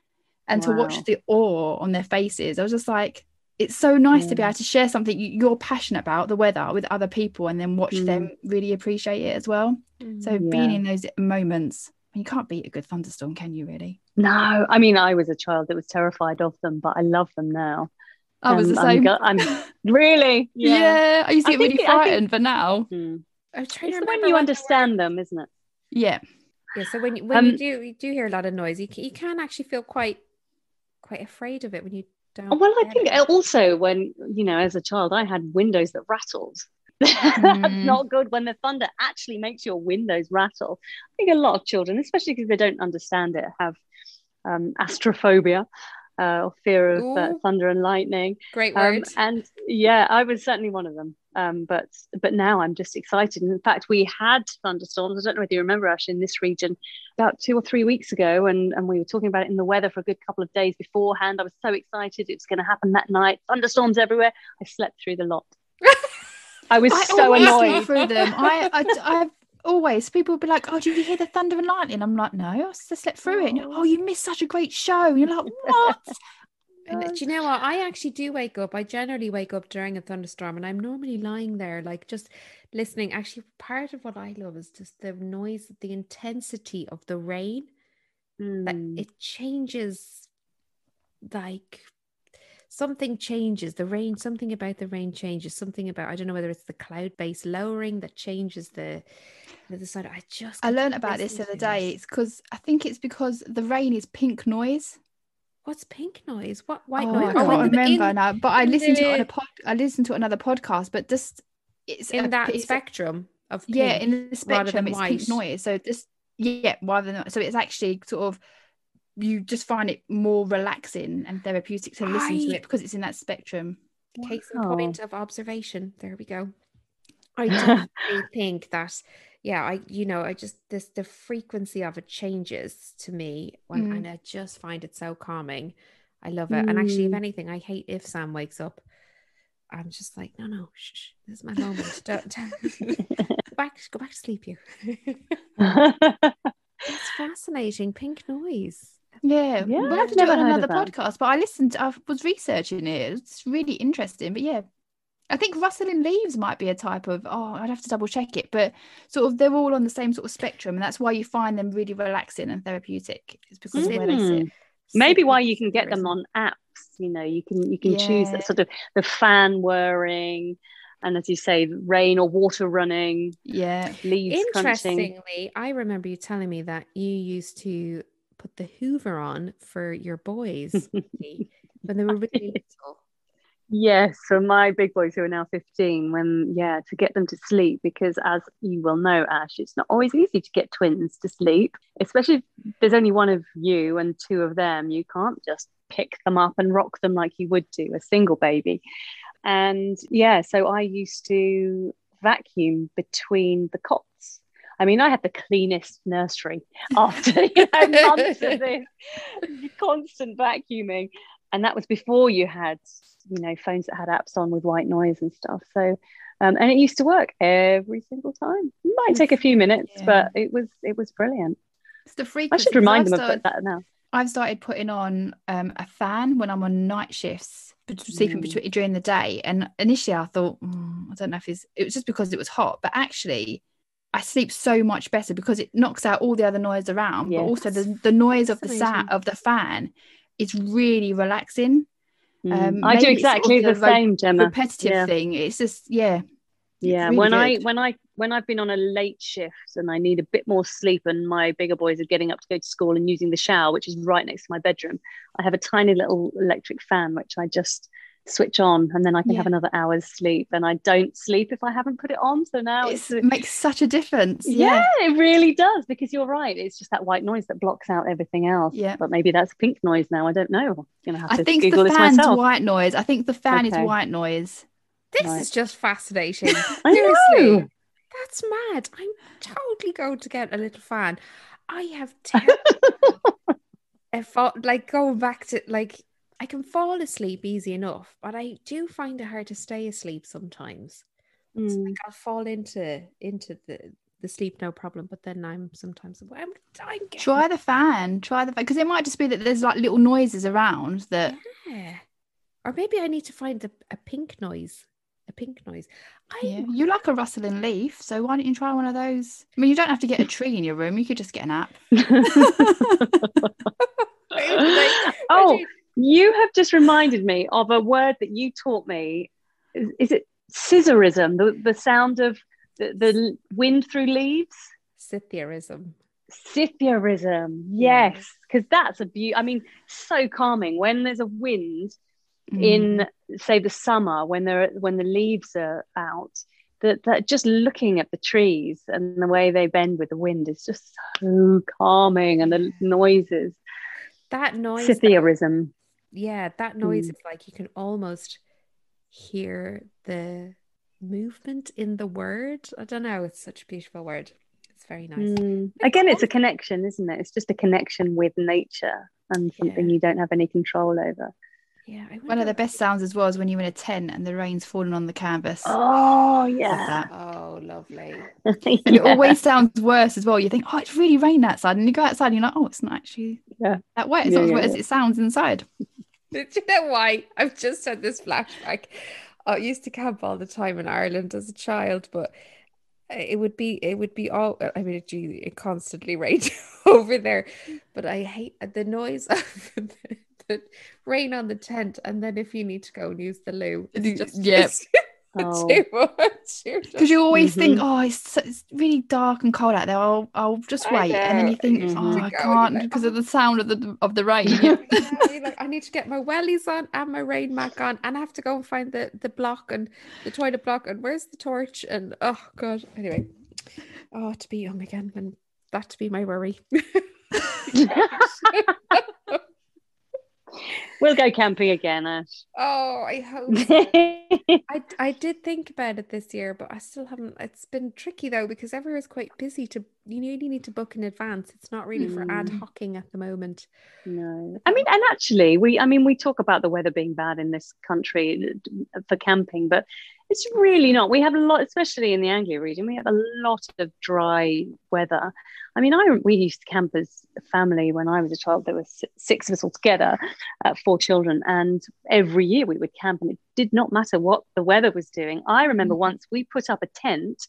Speaker 1: and wow. to watch the awe on their faces i was just like it's so nice yeah. to be able to share something you're passionate about the weather with other people and then watch mm. them really appreciate it as well mm. so yeah. being in those moments you can't beat a good thunderstorm can you really
Speaker 3: no i mean i was a child that was terrified of them but i love them now
Speaker 1: i was um, the same
Speaker 3: I'm, I'm <laughs> really
Speaker 1: yeah. yeah. i used to get really frightened think, but now
Speaker 3: hmm. I'm trying it's to when you understand them isn't it
Speaker 1: yeah
Speaker 2: yeah so when, when um, you do you do hear a lot of noise you can, you can actually feel quite quite afraid of it when you don't
Speaker 3: well i think also when you know as a child i had windows that rattled. <laughs> Mm. that's not good when the thunder actually makes your windows rattle. I think a lot of children especially because they don't understand it have um, astraphobia uh, or fear of uh, thunder and lightning
Speaker 2: great word um,
Speaker 3: and yeah i was certainly one of them um, but but now I'm just excited. And in fact, we had thunderstorms. I don't know whether you remember, Ash, in this region about two or three weeks ago, and, and we were talking about it in the weather for a good couple of days beforehand. I was so excited it was going to happen that night. Thunderstorms everywhere. I slept through the lot. <laughs> I was I so annoyed
Speaker 1: through them. I, I <laughs> I've always people would be like, "Oh, did you hear the thunder and lightning?" I'm like, "No, I just slept through oh. it." Oh, you missed such a great show. And you're like, "What?" <laughs> <laughs>
Speaker 2: And do you know what? I actually do wake up. I generally wake up during a thunderstorm and I'm normally lying there, like just listening. Actually, part of what I love is just the noise, the intensity of the rain. Mm. That it changes like something changes the rain something about the rain changes something about i don't know whether it's the cloud base lowering that changes the the other side i just
Speaker 1: i learned about this the other day it's because i think it's because the rain is pink noise
Speaker 2: What's pink noise? What white
Speaker 1: oh,
Speaker 2: noise?
Speaker 1: I oh, can't oh, remember in, now. But I listened the, to it on a pod, I listened to another podcast, but just
Speaker 2: it's in a, that it's spectrum of
Speaker 1: yeah, in the spectrum it's white. pink noise. So this yeah, rather than so it's actually sort of you just find it more relaxing and therapeutic to listen I, to it because it's in that spectrum.
Speaker 2: Case in point of observation. There we go. I <laughs> definitely think that yeah i you know i just this the frequency of it changes to me when mm. and i just find it so calming i love it mm. and actually if mm. anything i hate if sam wakes up i'm just like no no shh, shh this is my moment <laughs> don't, don't. <laughs> go back go back to sleep you it's fascinating pink noise
Speaker 1: yeah, yeah we'll have to do another podcast. But I listened, I was researching it. It's really interesting. But yeah, I think rustling leaves might be a type of oh I'd have to double check it but sort of they're all on the same sort of spectrum and that's why you find them really relaxing and therapeutic it's because mm. where they sit
Speaker 3: hmm. maybe why you can get them on apps you know you can you can yeah. choose that sort of the fan whirring and as you say rain or water running
Speaker 1: yeah
Speaker 3: leaves
Speaker 2: interestingly
Speaker 3: crunching.
Speaker 2: I remember you telling me that you used to put the hoover on for your boys <laughs> when they were really little
Speaker 3: Yes, for my big boys who are now 15, when, yeah, to get them to sleep, because as you will know, Ash, it's not always easy to get twins to sleep, especially if there's only one of you and two of them. You can't just pick them up and rock them like you would do a single baby. And yeah, so I used to vacuum between the cots. I mean, I had the cleanest nursery <laughs> after you know, months of <laughs> this constant vacuuming. And that was before you had you know phones that had apps on with white noise and stuff so um, and it used to work every single time it might take a few minutes yeah. but it was it was brilliant
Speaker 1: it's the
Speaker 3: frequency. I should remind them of that now
Speaker 1: I've started putting on um, a fan when I'm on night shifts, sleeping
Speaker 3: Mm.
Speaker 1: between during the day. And initially, I thought, "Mm, I don't know if it's it was just because it was hot, but actually, I sleep so much better because it knocks out all the other noise around,
Speaker 3: Yeah.
Speaker 1: but also the the noise of the
Speaker 2: amazing.
Speaker 1: of the fan is really relaxing.
Speaker 3: Mm.
Speaker 1: Um,
Speaker 3: I do
Speaker 1: maybe sort of
Speaker 3: exactly the same, Gemma.
Speaker 1: Repetitive
Speaker 3: Yeah.
Speaker 1: thing. It's just yeah,
Speaker 3: Yeah,
Speaker 1: really
Speaker 3: when I when I when I've been on a late shift and I need a bit more sleep and my bigger boys are getting up to go to school and using the shower, which is right next to my bedroom, I have a tiny little electric fan which I just switch on and then I can
Speaker 1: Yeah.
Speaker 3: have another hour's sleep and I don't sleep if I haven't put it on. So now
Speaker 1: it's, it makes such a difference.
Speaker 3: yeah,
Speaker 1: Yeah.
Speaker 3: it really does because you're right. It's just that white noise that blocks out everything else.
Speaker 1: Yeah.
Speaker 3: But maybe that's pink noise now. I don't know. I'm gonna have
Speaker 1: I
Speaker 3: to
Speaker 1: think
Speaker 3: Google
Speaker 1: the fan's
Speaker 3: myself.
Speaker 1: white noise. I think the fan
Speaker 3: Okay.
Speaker 1: is white noise.
Speaker 2: This
Speaker 3: Right.
Speaker 2: is just fascinating. <laughs>
Speaker 3: I
Speaker 2: Seriously.
Speaker 3: know.
Speaker 2: That's mad. I'm totally going to get a little fan. I have <laughs> if I, like going back to like I can fall asleep easy enough, but I do find it hard to stay asleep sometimes. So,
Speaker 3: Mm.
Speaker 2: like I'll fall into into the the sleep no problem, but then I'm sometimes I'm, I'm getting,
Speaker 1: Try the fan. Try the fan because it might just be that there's like little noises around that.
Speaker 2: yeah. Or maybe I need to find a, a pink noise. A pink noise. I
Speaker 1: Yeah, you like a rustling leaf, so why don't you try one of those? I mean, you don't have to get a <laughs> tree in your room. You could just get an app. <laughs> <laughs>
Speaker 3: oh, you have just reminded me of a word that you taught me. Is, is it scissorism? The, the sound of the, the wind through leaves?
Speaker 2: Psithurism.
Speaker 3: Psithurism. Yes, because that's a beauty. I mean, so calming when there's a wind
Speaker 1: Mm.
Speaker 3: in, say, the summer when there when the leaves are out. That, that just looking at the trees and the way they bend with the wind is just so calming, and the noises.
Speaker 2: That noise.
Speaker 3: Psithurism.
Speaker 2: Yeah, that noise
Speaker 3: Mm.
Speaker 2: is like you can almost hear the movement in the word. I don't know. It's such a beautiful word. It's very nice.
Speaker 3: Mm. Again, it's a connection, isn't it? It's just a connection with nature and something
Speaker 2: Yeah.
Speaker 3: you don't have any control over.
Speaker 2: Yeah, I
Speaker 1: One of the best sounds as well is when you're in a tent and the rain's falling on the canvas.
Speaker 3: Oh, yeah.
Speaker 2: Oh, lovely. <laughs>
Speaker 1: And it always sounds worse as well. You think, oh, it's really raining outside, and you go outside and you're like, oh, it's not actually
Speaker 3: Yeah.
Speaker 1: that wet. It's
Speaker 3: Yeah,
Speaker 1: not as
Speaker 3: yeah,
Speaker 1: wet as it sounds inside. <laughs>
Speaker 2: Do you know why? I've just had this flashback. I used to camp all the time in Ireland as a child, but it would be it would be all I mean gee, it constantly <laughs> rained over there. But I hate the noise <laughs> of the, the rain on the tent and then if you need to go and use the loo, it's just
Speaker 1: Yeah.
Speaker 2: it's <laughs>
Speaker 3: Oh.
Speaker 2: too much. <laughs>
Speaker 1: Because you always think,
Speaker 3: Mhm.
Speaker 1: oh, it's, it's really dark and cold out there. I'll, I'll just wait, and then you think,
Speaker 3: you
Speaker 1: oh, I
Speaker 2: to go, and
Speaker 1: can't
Speaker 2: like,
Speaker 1: because of
Speaker 2: "Oh."
Speaker 1: the sound of the of the rain. <laughs>
Speaker 2: Yeah, like, I need to get my wellies on and my rain mac on, and I have to go and find the the block and the toilet block, and where's the torch? And oh god, anyway, oh to be young again, and that to be my worry.
Speaker 3: We'll go camping again, Ash.
Speaker 2: oh, I hope. so. <laughs> I I did think about it this year, but I still haven't. It's been tricky though because everywhere's quite busy. To you really need to book in advance. It's not really for ad
Speaker 3: Mm.
Speaker 2: hocing at the moment.
Speaker 3: No, I mean, and actually, we, I mean, we talk about the weather being bad in this country uh, for camping, but it's really not. We have a lot, especially in the Anglia region, we have a lot of dry weather. I mean, I we used to camp as a family when I was a child. There were six of us all together, uh, four children, and every year we would camp, and it did not matter what the weather was doing. I remember
Speaker 1: Mhm.
Speaker 3: once we put up a tent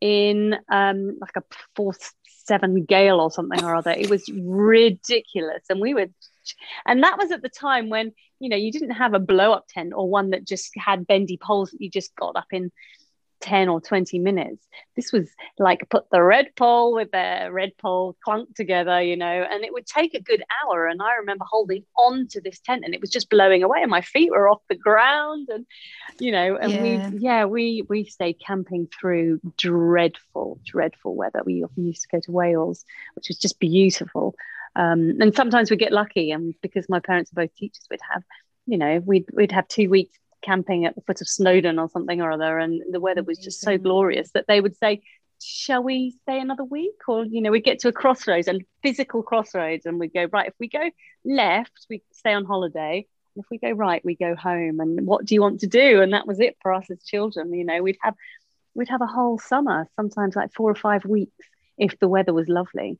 Speaker 3: in um, like a force seven gale or something or other. It was ridiculous, and we were, and that was at the time when you know you didn't have a blow up tent or one that just had bendy poles that you just got up in. 10 or 20 minutes this was like put the red pole with the red pole clunked together you know and it would take a good hour and i remember holding on to this tent and it was just blowing away and my feet were off the ground and you know and
Speaker 1: Yeah.
Speaker 3: we yeah we we stayed camping through dreadful dreadful weather we often used to go to wales which was just beautiful um, and sometimes we get lucky and because my parents are both teachers we'd have you know we'd we'd have two weeks camping at the foot of snowdon or something or other and the weather was just so glorious that they would say shall we stay another week? Or you know we get to a crossroads and physical crossroads and we go right if we go left we stay on holiday. And if we go right we go home. And what do you want to do? And that was it for us as children you know. We'd have we'd have a whole summer sometimes like four or five weeks if the weather was lovely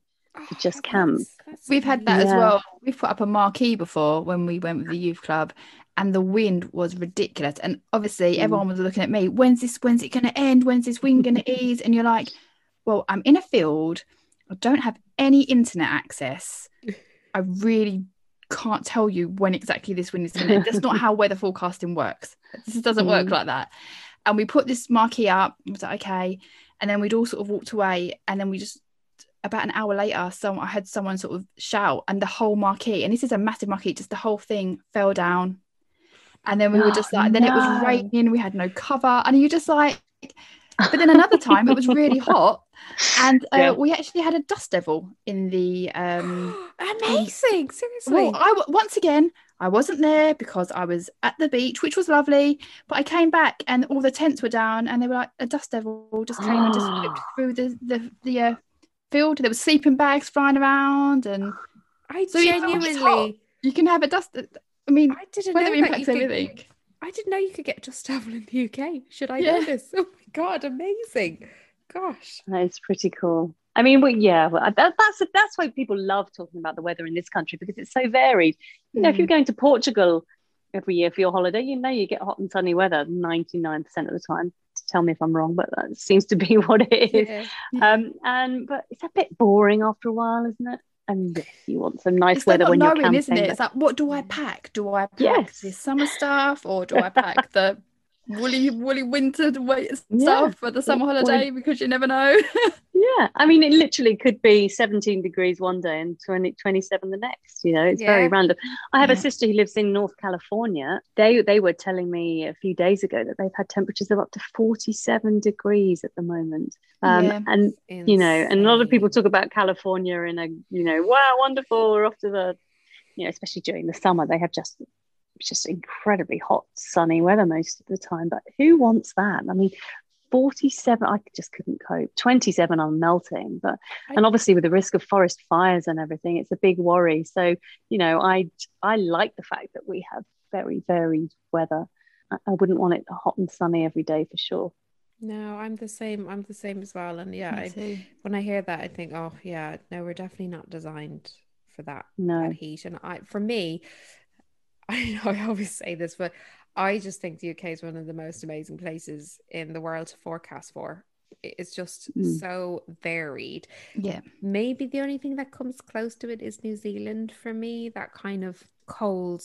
Speaker 3: to just camp.
Speaker 2: that's- that's
Speaker 1: We've had that as well. We've put up a marquee before when we went with the youth club, and the wind was ridiculous. And obviously,
Speaker 3: Mm.
Speaker 1: everyone was looking at me. When's this? When's it going to end? When's this wind going <laughs> to ease? And you're like, well, I'm in a field. I don't have any internet access. I really can't tell you when exactly this wind is going to end. That's not how <laughs> weather forecasting works. This doesn't work
Speaker 3: Mm.
Speaker 1: like that. And we put this marquee up. I was like, okay. And then we'd all sort of walked away, and then we just about an hour later, some I heard someone sort of shout, and the whole marquee, and this is a massive marquee, just the whole thing fell down. And then we were just
Speaker 3: Oh,
Speaker 1: like, then it was raining, we had no cover, and you just like, but then another time it was really <laughs> hot, and uh,
Speaker 3: Yeah.
Speaker 1: we actually had a dust devil in the um. <gasps>
Speaker 2: Amazing. Seriously.
Speaker 1: Well, I once again I wasn't there because I was at the beach, which was lovely. But I came back and all the tents were down, and they were like a dust devil just came and just <gasps> flipped through the the the uh, field. There were sleeping bags flying around, and <gasps>
Speaker 2: I
Speaker 1: So you
Speaker 2: genuinely,
Speaker 1: you can have a dust. I mean,
Speaker 2: I didn't
Speaker 1: weather
Speaker 2: know that you
Speaker 1: impacts
Speaker 2: could. I didn't know you could get dust devil in the UK. Should I
Speaker 1: Yeah.
Speaker 2: know this? <laughs> Oh my god, amazing! Gosh,
Speaker 3: That is pretty cool. I mean, we, yeah, well, that, that's that's why people love talking about the weather in this country because it's so varied. You know, if
Speaker 1: Mm.
Speaker 3: you're going to Portugal every year for your holiday, you know you get hot and sunny weather 99% of the time. Tell me if I'm wrong, but that seems to be <laughs> what it is.
Speaker 2: yeah.
Speaker 3: Um, and but it's a bit boring after a while, isn't it? And you want some nice
Speaker 1: It's
Speaker 3: weather when you're camping.
Speaker 1: isn't it?
Speaker 3: but-
Speaker 1: It's like, what do I pack? Do I pack
Speaker 3: Yes.
Speaker 1: the summer stuff or do I pack <laughs> the woolly, woolly winter weight
Speaker 3: Yeah.
Speaker 1: stuff for the summer holiday? Because you never know. <laughs>
Speaker 3: Yeah, I mean, it literally could be 17 degrees one day and 20, 27 the next. You know, it's very random. I have a sister who lives in North California. They they were telling me a few days ago that they've had temperatures of up to 47 degrees at the moment. Um,
Speaker 1: Yeah.
Speaker 3: And you know, and a lot of people talk about California in a you know, wow, wonderful. We're off to the, you know, especially during the summer, they have just just incredibly hot, sunny weather most of the time. But who wants that? I mean, 47, I just couldn't cope. 27, I'm melting. But and obviously with the risk of forest fires and everything, it's a big worry. So, you know, I I like the fact that we have very varied weather. I, I wouldn't want it hot and sunny every day for sure.
Speaker 2: No, I'm the same. I'm the same as well. And yeah, I, when I hear that, I think, oh yeah, no, we're definitely not designed for that
Speaker 3: No.
Speaker 2: that heat. And I, for me, <laughs> I know I always say this, but I just think the UK is one of the most amazing places in the world to forecast for. It's just
Speaker 3: Mm.
Speaker 2: so varied.
Speaker 1: Yeah.
Speaker 2: Maybe the only thing that comes close to it is New Zealand for me. That kind of cold,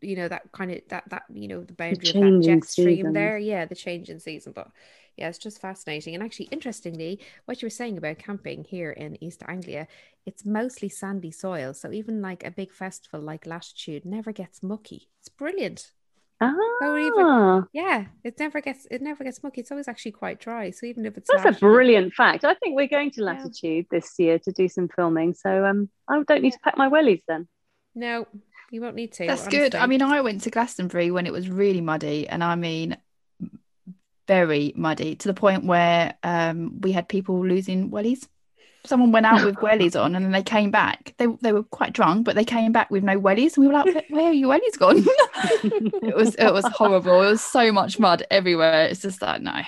Speaker 2: you know, that kind of that that you know the boundary of that jet stream
Speaker 3: seasons.
Speaker 2: there. Yeah, the change in season. But yeah, it's just fascinating. And actually, interestingly, what you were saying about camping here in East Anglia, it's mostly sandy soil. So even like a big festival like Latitude never gets mucky. It's brilliant.
Speaker 3: Ah,
Speaker 2: Yeah, it never gets it never gets mucky. It's always actually quite dry. So even if it's
Speaker 3: that's a brilliant fact. I think we're going to
Speaker 2: Yeah.
Speaker 3: Latitude this year to do some filming. So um, I don't need to pack my wellies then.
Speaker 2: No, you won't need to.
Speaker 1: That's good. I mean, I went to Glastonbury when it was really muddy, and I mean, very muddy to the point where um, we had people losing wellies. Someone went out with <laughs> wellies on, and then they came back. They they were quite drunk, but they came back with no wellies, and we were like, "Where- "Where are your wellies gone?" <laughs> it was it was horrible. It was so much mud everywhere. It's just like no,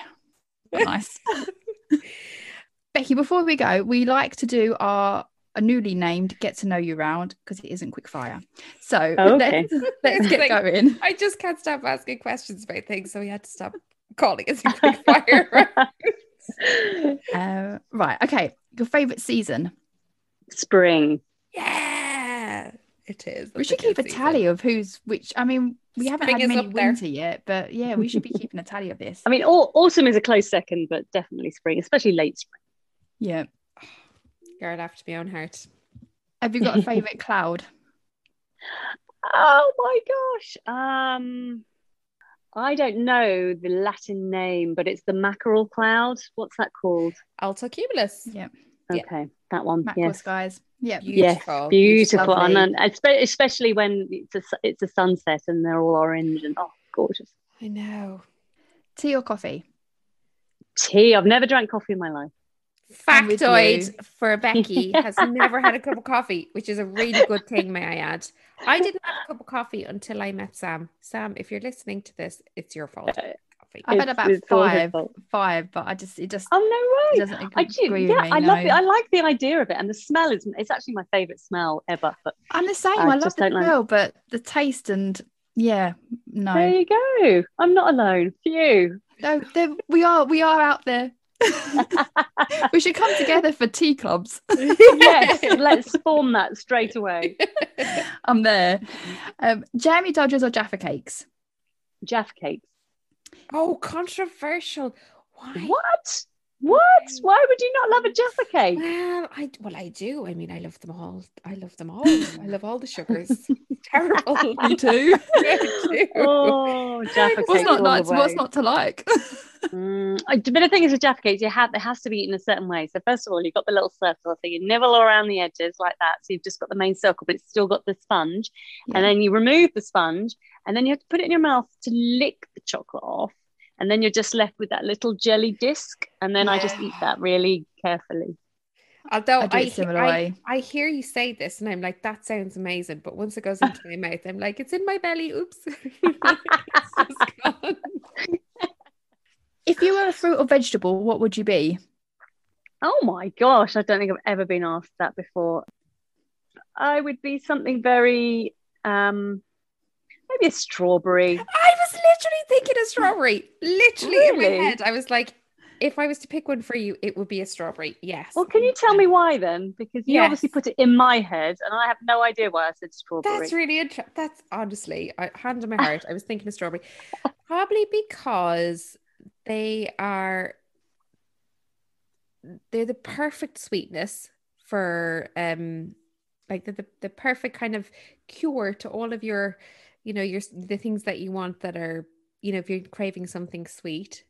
Speaker 1: nice. <laughs> Becky, before we go, we like to do our a newly named get to know you round because it isn't quick fire. So
Speaker 3: Oh, okay.
Speaker 1: let's, let's get
Speaker 2: Like-
Speaker 1: going.
Speaker 2: I just can't stop asking questions about things, so we had to stop calling it a quick fire.
Speaker 1: Uh, <laughs> right. Okay. Your favorite season.
Speaker 3: Spring.
Speaker 2: yeah, it is.
Speaker 1: we should
Speaker 2: good
Speaker 1: keep a
Speaker 2: season.
Speaker 1: tally of who's which. I mean, we haven't
Speaker 2: Spring
Speaker 1: had
Speaker 2: is
Speaker 1: many
Speaker 2: up there.
Speaker 1: winter yet, but yeah, we should be keeping a tally of this. <laughs>
Speaker 3: I mean, au- autumn is a close second, but definitely spring, especially late spring.
Speaker 1: Yeah.
Speaker 2: Girl after my own heart.
Speaker 1: Have you got a <laughs> favorite cloud?
Speaker 3: Oh my gosh. Um, I don't know the Latin name, but it's the mackerel cloud. What's that called?
Speaker 2: Alto cumulus.
Speaker 1: Yeah.
Speaker 2: Yeah.
Speaker 3: Okay, that one.
Speaker 1: Mackerel
Speaker 3: yes.
Speaker 1: skies. Yeah.
Speaker 3: Yes,
Speaker 2: Beautiful.
Speaker 3: beautiful, and,
Speaker 1: lovely.
Speaker 3: then especially when it's a, it's a sunset and they're all orange and oh, gorgeous.
Speaker 2: I know.
Speaker 1: Tea or coffee?
Speaker 3: Tea. I've never drank coffee in my life.
Speaker 1: I'm with
Speaker 2: Factoid for Becky <laughs> has never had a cup of coffee, which is a really good thing, may I add. I didn't have a cup of coffee until I met Sam. Sam, if you're listening to this, it's your fault. coffee.
Speaker 1: I've had about
Speaker 3: it's all his
Speaker 1: five, five, but I just it just
Speaker 3: Oh no way!
Speaker 1: doesn't
Speaker 3: I do. Yeah,
Speaker 1: me.
Speaker 3: I love it. I like the idea of it, and the smell is. It's actually my favorite smell ever. But
Speaker 1: I'm the same.
Speaker 3: I
Speaker 1: I, love the
Speaker 3: don't like-
Speaker 1: smell, but the taste and yeah, no,
Speaker 3: there you go. I'm not alone. Phew.
Speaker 1: no, we are we are out there. <laughs> we should come together for tea clubs. <laughs>
Speaker 3: yes, let's form that straight away. <laughs>
Speaker 1: I'm there. Um, Jammie Dodgers or Jaffa cakes?
Speaker 3: Jaffa cakes.
Speaker 2: Oh, controversial. Why?
Speaker 3: What? What? Why would you not love a Jaffa cake?
Speaker 2: Well, I well, I do. I mean, I love them all. I love them all. I love all the <laughs> sugars. Terrible. <laughs>
Speaker 1: Me too. <laughs>
Speaker 2: I do.
Speaker 3: Oh, Jaffa cakes.
Speaker 1: What's not
Speaker 3: all
Speaker 1: What's not to like?
Speaker 3: Mm, I- but the thing is with Jaffa cakes, you have it has to be eaten a certain way. So first of all, you've got the little circle, so you nibble around the edges like that. So you've just got the main circle, but it's still got the sponge.
Speaker 1: Yeah.
Speaker 3: And then you remove the sponge, and then you have to put it in your mouth to lick the chocolate off. And then you're just left with that little jelly disc. And then I just eat that really carefully.
Speaker 2: Although
Speaker 1: I do
Speaker 2: I,
Speaker 1: it similar
Speaker 2: I,
Speaker 1: way.
Speaker 2: I hear you say this, and I'm like, that sounds amazing. But once it goes into my <laughs> mouth, I'm like, it's in my belly. Oops. <laughs> It's just <laughs> gone.
Speaker 1: if you were a fruit or vegetable, what would you be?
Speaker 3: Oh my gosh, I don't think I've ever been asked that before. I would be something very um maybe a strawberry.
Speaker 2: I was literally thinking a strawberry. Literally in my head. I was like, if I was to pick one for you, it would be a strawberry. Yes.
Speaker 3: Well, can you tell me why then? Because you
Speaker 2: Yes.
Speaker 3: obviously put it in my head and I have no idea why I said strawberry.
Speaker 2: That's really interesting. That's honestly, I, hand on my heart, I was thinking a strawberry. <laughs> Probably because they are they're the perfect sweetness for um like the, the, the perfect kind of cure to all of your you know your the things that you want that are you know if you're craving something sweet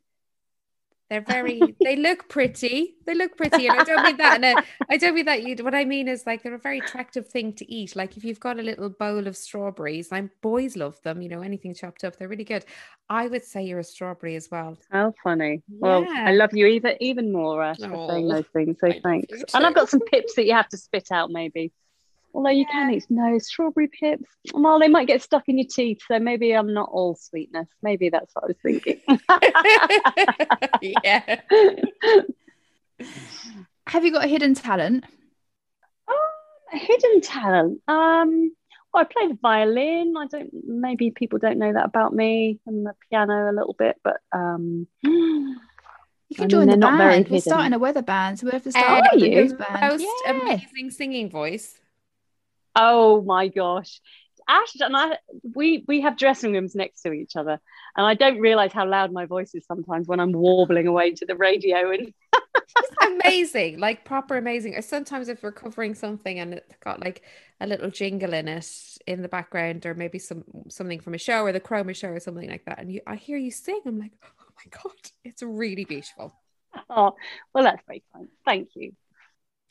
Speaker 2: they're <laughs> very they look pretty they look pretty and i don't mean that in a i don't mean that you what i mean is like they're a very attractive thing to eat like if you've got a little bowl of strawberries like boys love them you know anything chopped up they're really good i would say you're a strawberry as well
Speaker 3: How funny. Well, I love you even even more, Ash, for saying
Speaker 2: Oh,
Speaker 3: those things. So
Speaker 2: I
Speaker 3: thanks. And I've got some pips that you have to spit out, maybe. Although you can eat no strawberry pips. Well, they might get stuck in your teeth, so maybe I'm not all sweetness. Maybe that's what I was thinking. <laughs>
Speaker 2: yeah
Speaker 1: Have you got a hidden talent?
Speaker 3: Oh, a hidden talent. Um, well, I play the violin. I don't. Maybe people don't know that about me, and the piano a little bit, but um, <gasps>
Speaker 1: You can
Speaker 3: I mean,
Speaker 1: join the
Speaker 3: they're not very
Speaker 1: band. We're
Speaker 3: hidden.
Speaker 1: starting a weather band, so we have to
Speaker 2: Are
Speaker 1: start a
Speaker 3: you?
Speaker 1: band.
Speaker 2: most
Speaker 1: Yeah.
Speaker 2: amazing singing voice
Speaker 3: oh my gosh, Ash and I, we we have dressing rooms next to each other, and I don't realize how loud my voice is sometimes when I'm warbling away to the radio. And
Speaker 2: amazing, like proper amazing. Or sometimes if we're covering something and it's got like a little jingle in it in the background, or maybe some something from a show or the Chroma show or something like that, and you I hear you sing, I'm like, oh my god, it's really beautiful.
Speaker 3: oh, well, that's very kind. Thank you.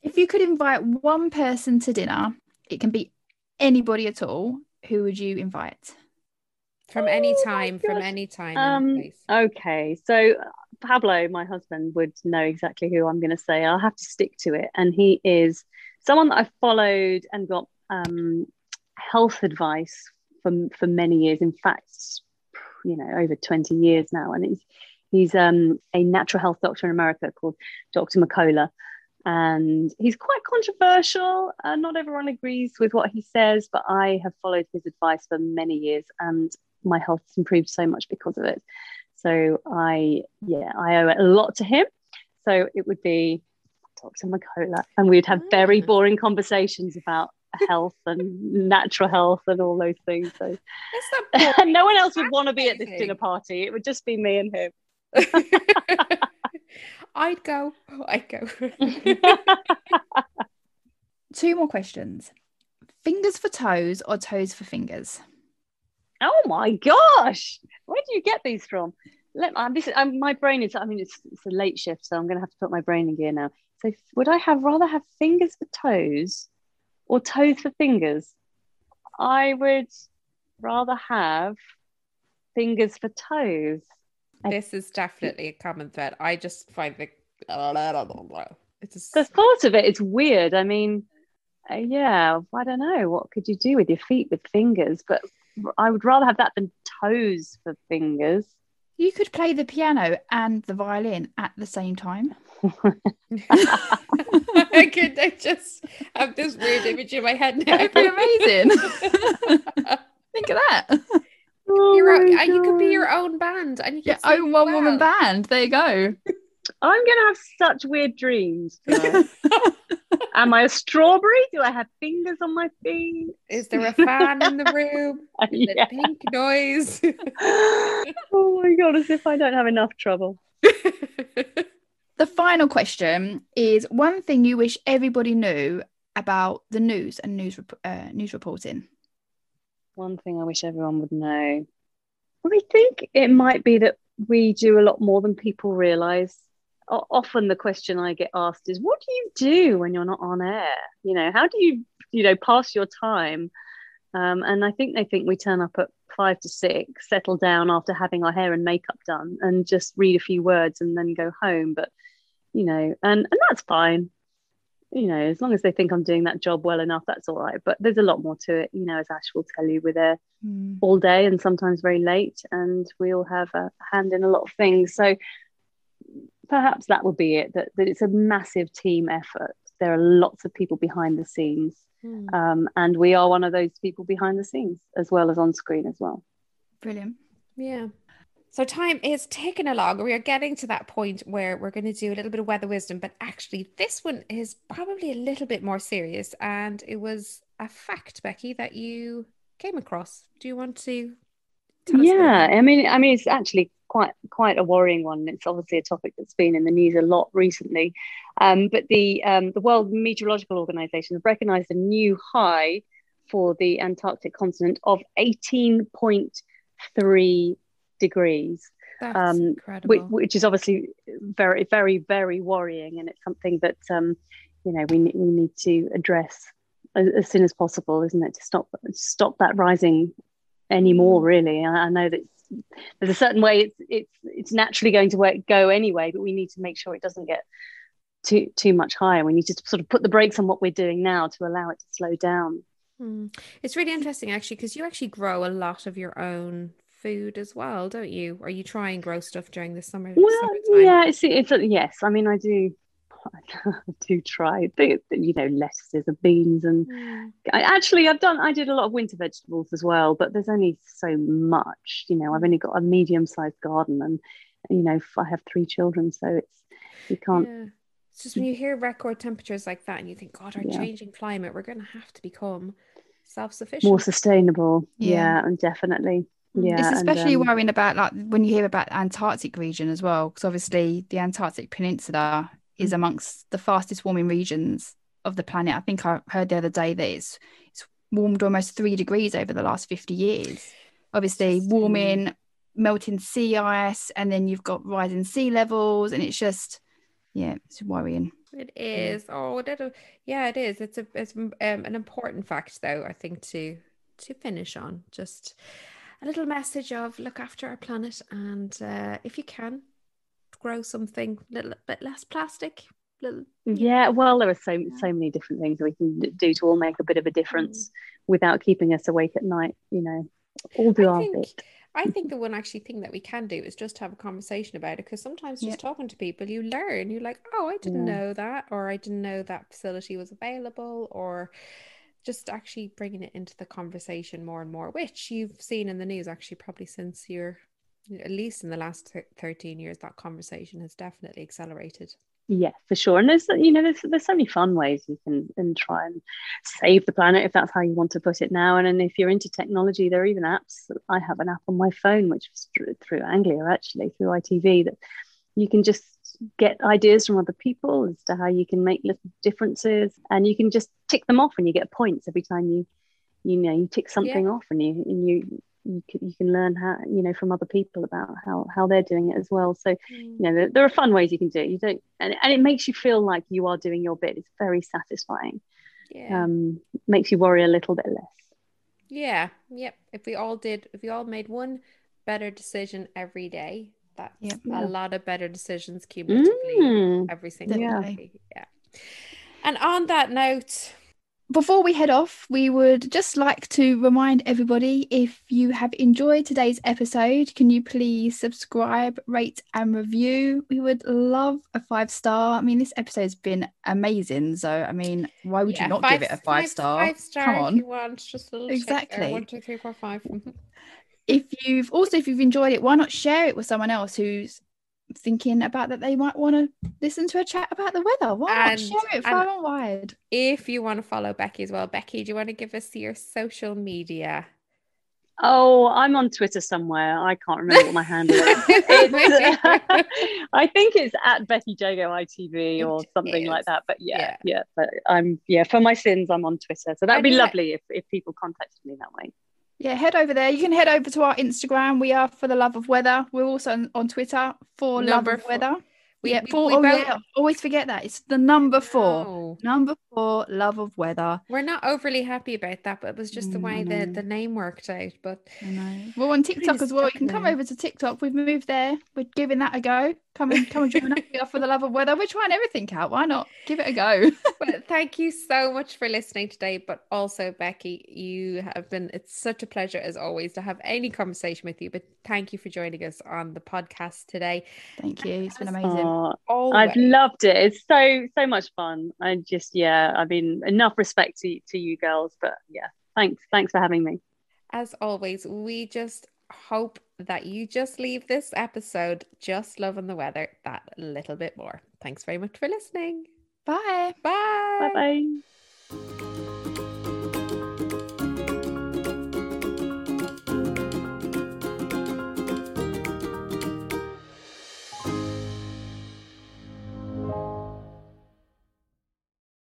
Speaker 1: If you could invite one person to dinner, it can be anybody at all. Who would you invite?
Speaker 2: From
Speaker 3: Oh
Speaker 2: any
Speaker 3: my
Speaker 2: time, from any time
Speaker 3: Um,
Speaker 2: and place.
Speaker 3: Okay, so Pablo, my husband, would know exactly who I'm going to say. I'll have to stick to it, and he is someone that I've followed and got um, health advice for for many years. In fact, you know, over 20 years now, and he's he's um, a natural health doctor in America called Dr. McCullough. And he's quite controversial. Uh, not everyone agrees with what he says, but I have followed his advice for many years, and my health has improved so much because of it. So I, yeah, I owe a lot to him. So it would be Dr. McCullough, and we'd have very
Speaker 2: Ah.
Speaker 3: boring conversations about health and natural health and all those things. So <laughs> no one else would want to be at this dinner party. It would just be me and him. <laughs> <laughs>
Speaker 2: I'd go. Oh, I'd go. <laughs>
Speaker 1: Two more questions. Fingers for toes or toes for fingers?
Speaker 3: oh my gosh, where do you get these from? Let um, this um, my brain is. I mean, it's it's a late shift, so I'm going to have to put my brain in gear now. So, would I have rather have fingers for toes, or toes for fingers? I would rather have fingers for toes.
Speaker 2: This is definitely a common thread. I just find the it's just
Speaker 3: The thought of it, it is weird. I mean, uh, yeah, I don't know. What could you do with your feet with fingers? But I would rather have that than toes for fingers.
Speaker 1: You could play the piano and the violin at the same time. <laughs> <laughs>
Speaker 2: I could I just have this weird image in my head now.
Speaker 1: That'd be amazing. <laughs> Think of that.
Speaker 3: Oh
Speaker 2: Your own- uh, you could be your own band and you
Speaker 1: Your
Speaker 2: could sing
Speaker 1: own one woman band. There you go. <laughs>
Speaker 3: I'm gonna have such weird dreams. <laughs> Am I a strawberry? Do I have fingers on my feet?
Speaker 2: Is there a fan in the <laughs> room? Is
Speaker 3: Yeah.
Speaker 2: it pink noise?
Speaker 3: oh my god, as if I don't have enough trouble.
Speaker 1: The final question is one thing you wish everybody knew about the news and news rep- uh, news reporting.
Speaker 3: One thing I wish everyone would know. I think it might be that we do a lot more than people realize. Often the question I get asked is, "What do you do when you're not on air? You know, how do you, you know, pass your time?" Um, and I think they think we turn up at five to six, settle down after having our hair and makeup done, and just read a few words and then go home. But you know, and and that's fine. You know, as long as they think I'm doing that job well enough, that's all right. But there's a lot more to it. You know, as Ash will tell you, we're there all day and sometimes very late, and we all have a hand in a lot of things. So perhaps that will be it. That that it's a massive team effort. There are lots of people behind the scenes,
Speaker 2: Hmm.
Speaker 3: um, and we are one of those people behind the scenes as well as on screen as well.
Speaker 1: Brilliant.
Speaker 2: Yeah. So time is ticking along. We are getting to that point where we're going to do a little bit of weather wisdom, but actually, this one is probably a little bit more serious. And it was a fact, Becky, that you came across. Do you want to? Tell us a bit
Speaker 3: yeah i mean i mean it's actually quite quite a worrying one it's obviously a topic that's been in the news a lot recently um, but the um, the world meteorological organization have recognized a new high for the antarctic continent of 18.3 degrees
Speaker 2: That's
Speaker 3: um,
Speaker 2: incredible.
Speaker 3: which, which is obviously very very very worrying and it's something that um, you know we, we need to address as, as soon as possible isn't it to stop stop that rising anymore really i, I know that there's a certain way it's it's it's naturally going to work, go anyway but we need to make sure it doesn't get too too much higher we need to sort of put the brakes on what we're doing now to allow it to slow down
Speaker 2: Hmm. It's really interesting, actually, because you actually grow a lot of your own food as well, don't you? Or you try and grow stuff during the summer.
Speaker 3: well
Speaker 2: summertime?
Speaker 3: yeah it's, it's yes i mean i do I <laughs> do try you know lettuces and beans and
Speaker 2: Hmm.
Speaker 3: I actually I've done I did a lot of winter vegetables as well, but there's only so much. You know, I've only got a medium-sized garden, and you know I have three children, so it's you can't.
Speaker 2: Yeah. It's just when you hear record temperatures like that and you think, God, our
Speaker 3: Yeah.
Speaker 2: changing climate, we're going to have to become self sufficient.
Speaker 3: More sustainable,
Speaker 1: Yeah.
Speaker 3: yeah, and definitely. Yeah.
Speaker 1: it's
Speaker 3: and,
Speaker 1: especially
Speaker 3: um,
Speaker 1: worrying about like when you hear about the Antarctic region as well, because obviously the Antarctic Peninsula is amongst the fastest warming regions of the planet. I think I heard the other day that it's it's warmed almost three degrees over the last 50 years. Obviously, warming, melting sea ice, and then you've got rising sea levels, and it's just yeah, it's worrying.
Speaker 2: It is. Oh, yeah, it is. It's a it's um, an important fact, though. I think to to finish on just a little message of look after our planet, and uh, if you can, grow something a little bit less plastic. Little,
Speaker 3: yeah. Well, there are so so many different things we can do to all make a bit of a difference without keeping us awake at night. You know, all do
Speaker 2: I
Speaker 3: our
Speaker 2: think
Speaker 3: bit.
Speaker 2: I think the one actually thing that we can do is just have a conversation about it because sometimes just
Speaker 1: Yeah.
Speaker 2: talking to people, you learn. You're like, oh, I didn't
Speaker 3: Yeah.
Speaker 2: know that, or I didn't know that facility was available, or just actually bringing it into the conversation more and more, which you've seen in the news actually probably since you're at least in the last thir- 13 years, that conversation has definitely accelerated.
Speaker 3: Yeah, for sure. And there's you know there's there's so many fun ways you can and try and save the planet if that's how you want to put it now. And then if you're into technology, there are even apps. I have an app on my phone which is through, through Anglia actually through ITV that you can just get ideas from other people as to how you can make little differences, and you can just tick them off, and you get points every time you you know you tick something off, and you and you you can, you can learn how you know from other people about how how they're doing it as well. So you know there, there are fun ways you can do it. You don't and, and it makes you feel like you are doing your bit. It's very satisfying.
Speaker 2: Yeah.
Speaker 3: um makes you worry a little bit less.
Speaker 2: Yeah, yep. If we all did, if we all made one better decision every day, that's
Speaker 1: Yep.
Speaker 2: a lot of better decisions cumulatively
Speaker 3: Mm,
Speaker 2: every single day. Yeah. And on that note,
Speaker 1: before we head off, we would just like to remind everybody if you have enjoyed today's episode, can you please subscribe, rate, and review? We would love a five star. I mean, this episode's been amazing. So, I mean, why would
Speaker 2: Yeah,
Speaker 1: you not
Speaker 2: five-
Speaker 1: give it a five, star?
Speaker 2: Five star
Speaker 1: Come
Speaker 2: if
Speaker 1: on.
Speaker 2: you want. Just a little tick there.
Speaker 1: Exactly.
Speaker 2: One, two, three, four, five. <laughs>
Speaker 1: If you've also, if you've enjoyed it, why not share it with someone else who's thinking about that they might want to listen to a chat about the weather? Why not share it far and wide?
Speaker 2: If you want to follow Becky as well, Becky, do you want to give us your social media?
Speaker 3: Oh, I'm on Twitter somewhere. I can't remember what my handle is. It's- <laughs> I think it's at Becky Jago ITV or something like that. But yeah,
Speaker 2: Yeah.
Speaker 3: yeah, But I'm yeah for my sins, I'm on Twitter. So that'd
Speaker 2: And
Speaker 3: be
Speaker 2: yeah.
Speaker 3: lovely if, if people contacted me that way.
Speaker 1: Yeah, head over there. You can head over to our Instagram. We are for the love of weather. We're also on, on Twitter for love of weather.
Speaker 2: We-
Speaker 1: yeah, four.
Speaker 2: we
Speaker 1: oh,
Speaker 2: both-
Speaker 1: yeah. Always forget that. It's the number four. Number four, love of weather.
Speaker 2: We're not overly happy about that, but it was just the way the, the name worked out. But.
Speaker 1: We're on TikTok as well. You can come over to TikTok. We've moved there. We're giving that a go. Come and come and join us. We for the love of weather. We're trying everything out. Why not? Give it a go. <laughs>
Speaker 2: But thank you so much for listening today. But also, Becky, you have been, it's such a pleasure as always to have any conversation with you. But thank you for joining us on the podcast today.
Speaker 1: Thank you. It's been amazing.
Speaker 3: Oh,
Speaker 2: Always.
Speaker 3: I've loved it. It's so so much fun. I just yeah, I mean enough respect to to you girls, but yeah, thanks thanks for having me.
Speaker 2: As always, we just hope that you just leave this episode just loving the weather that little bit more. Thanks very much for listening.
Speaker 1: Bye.
Speaker 2: Bye.
Speaker 3: Bye bye.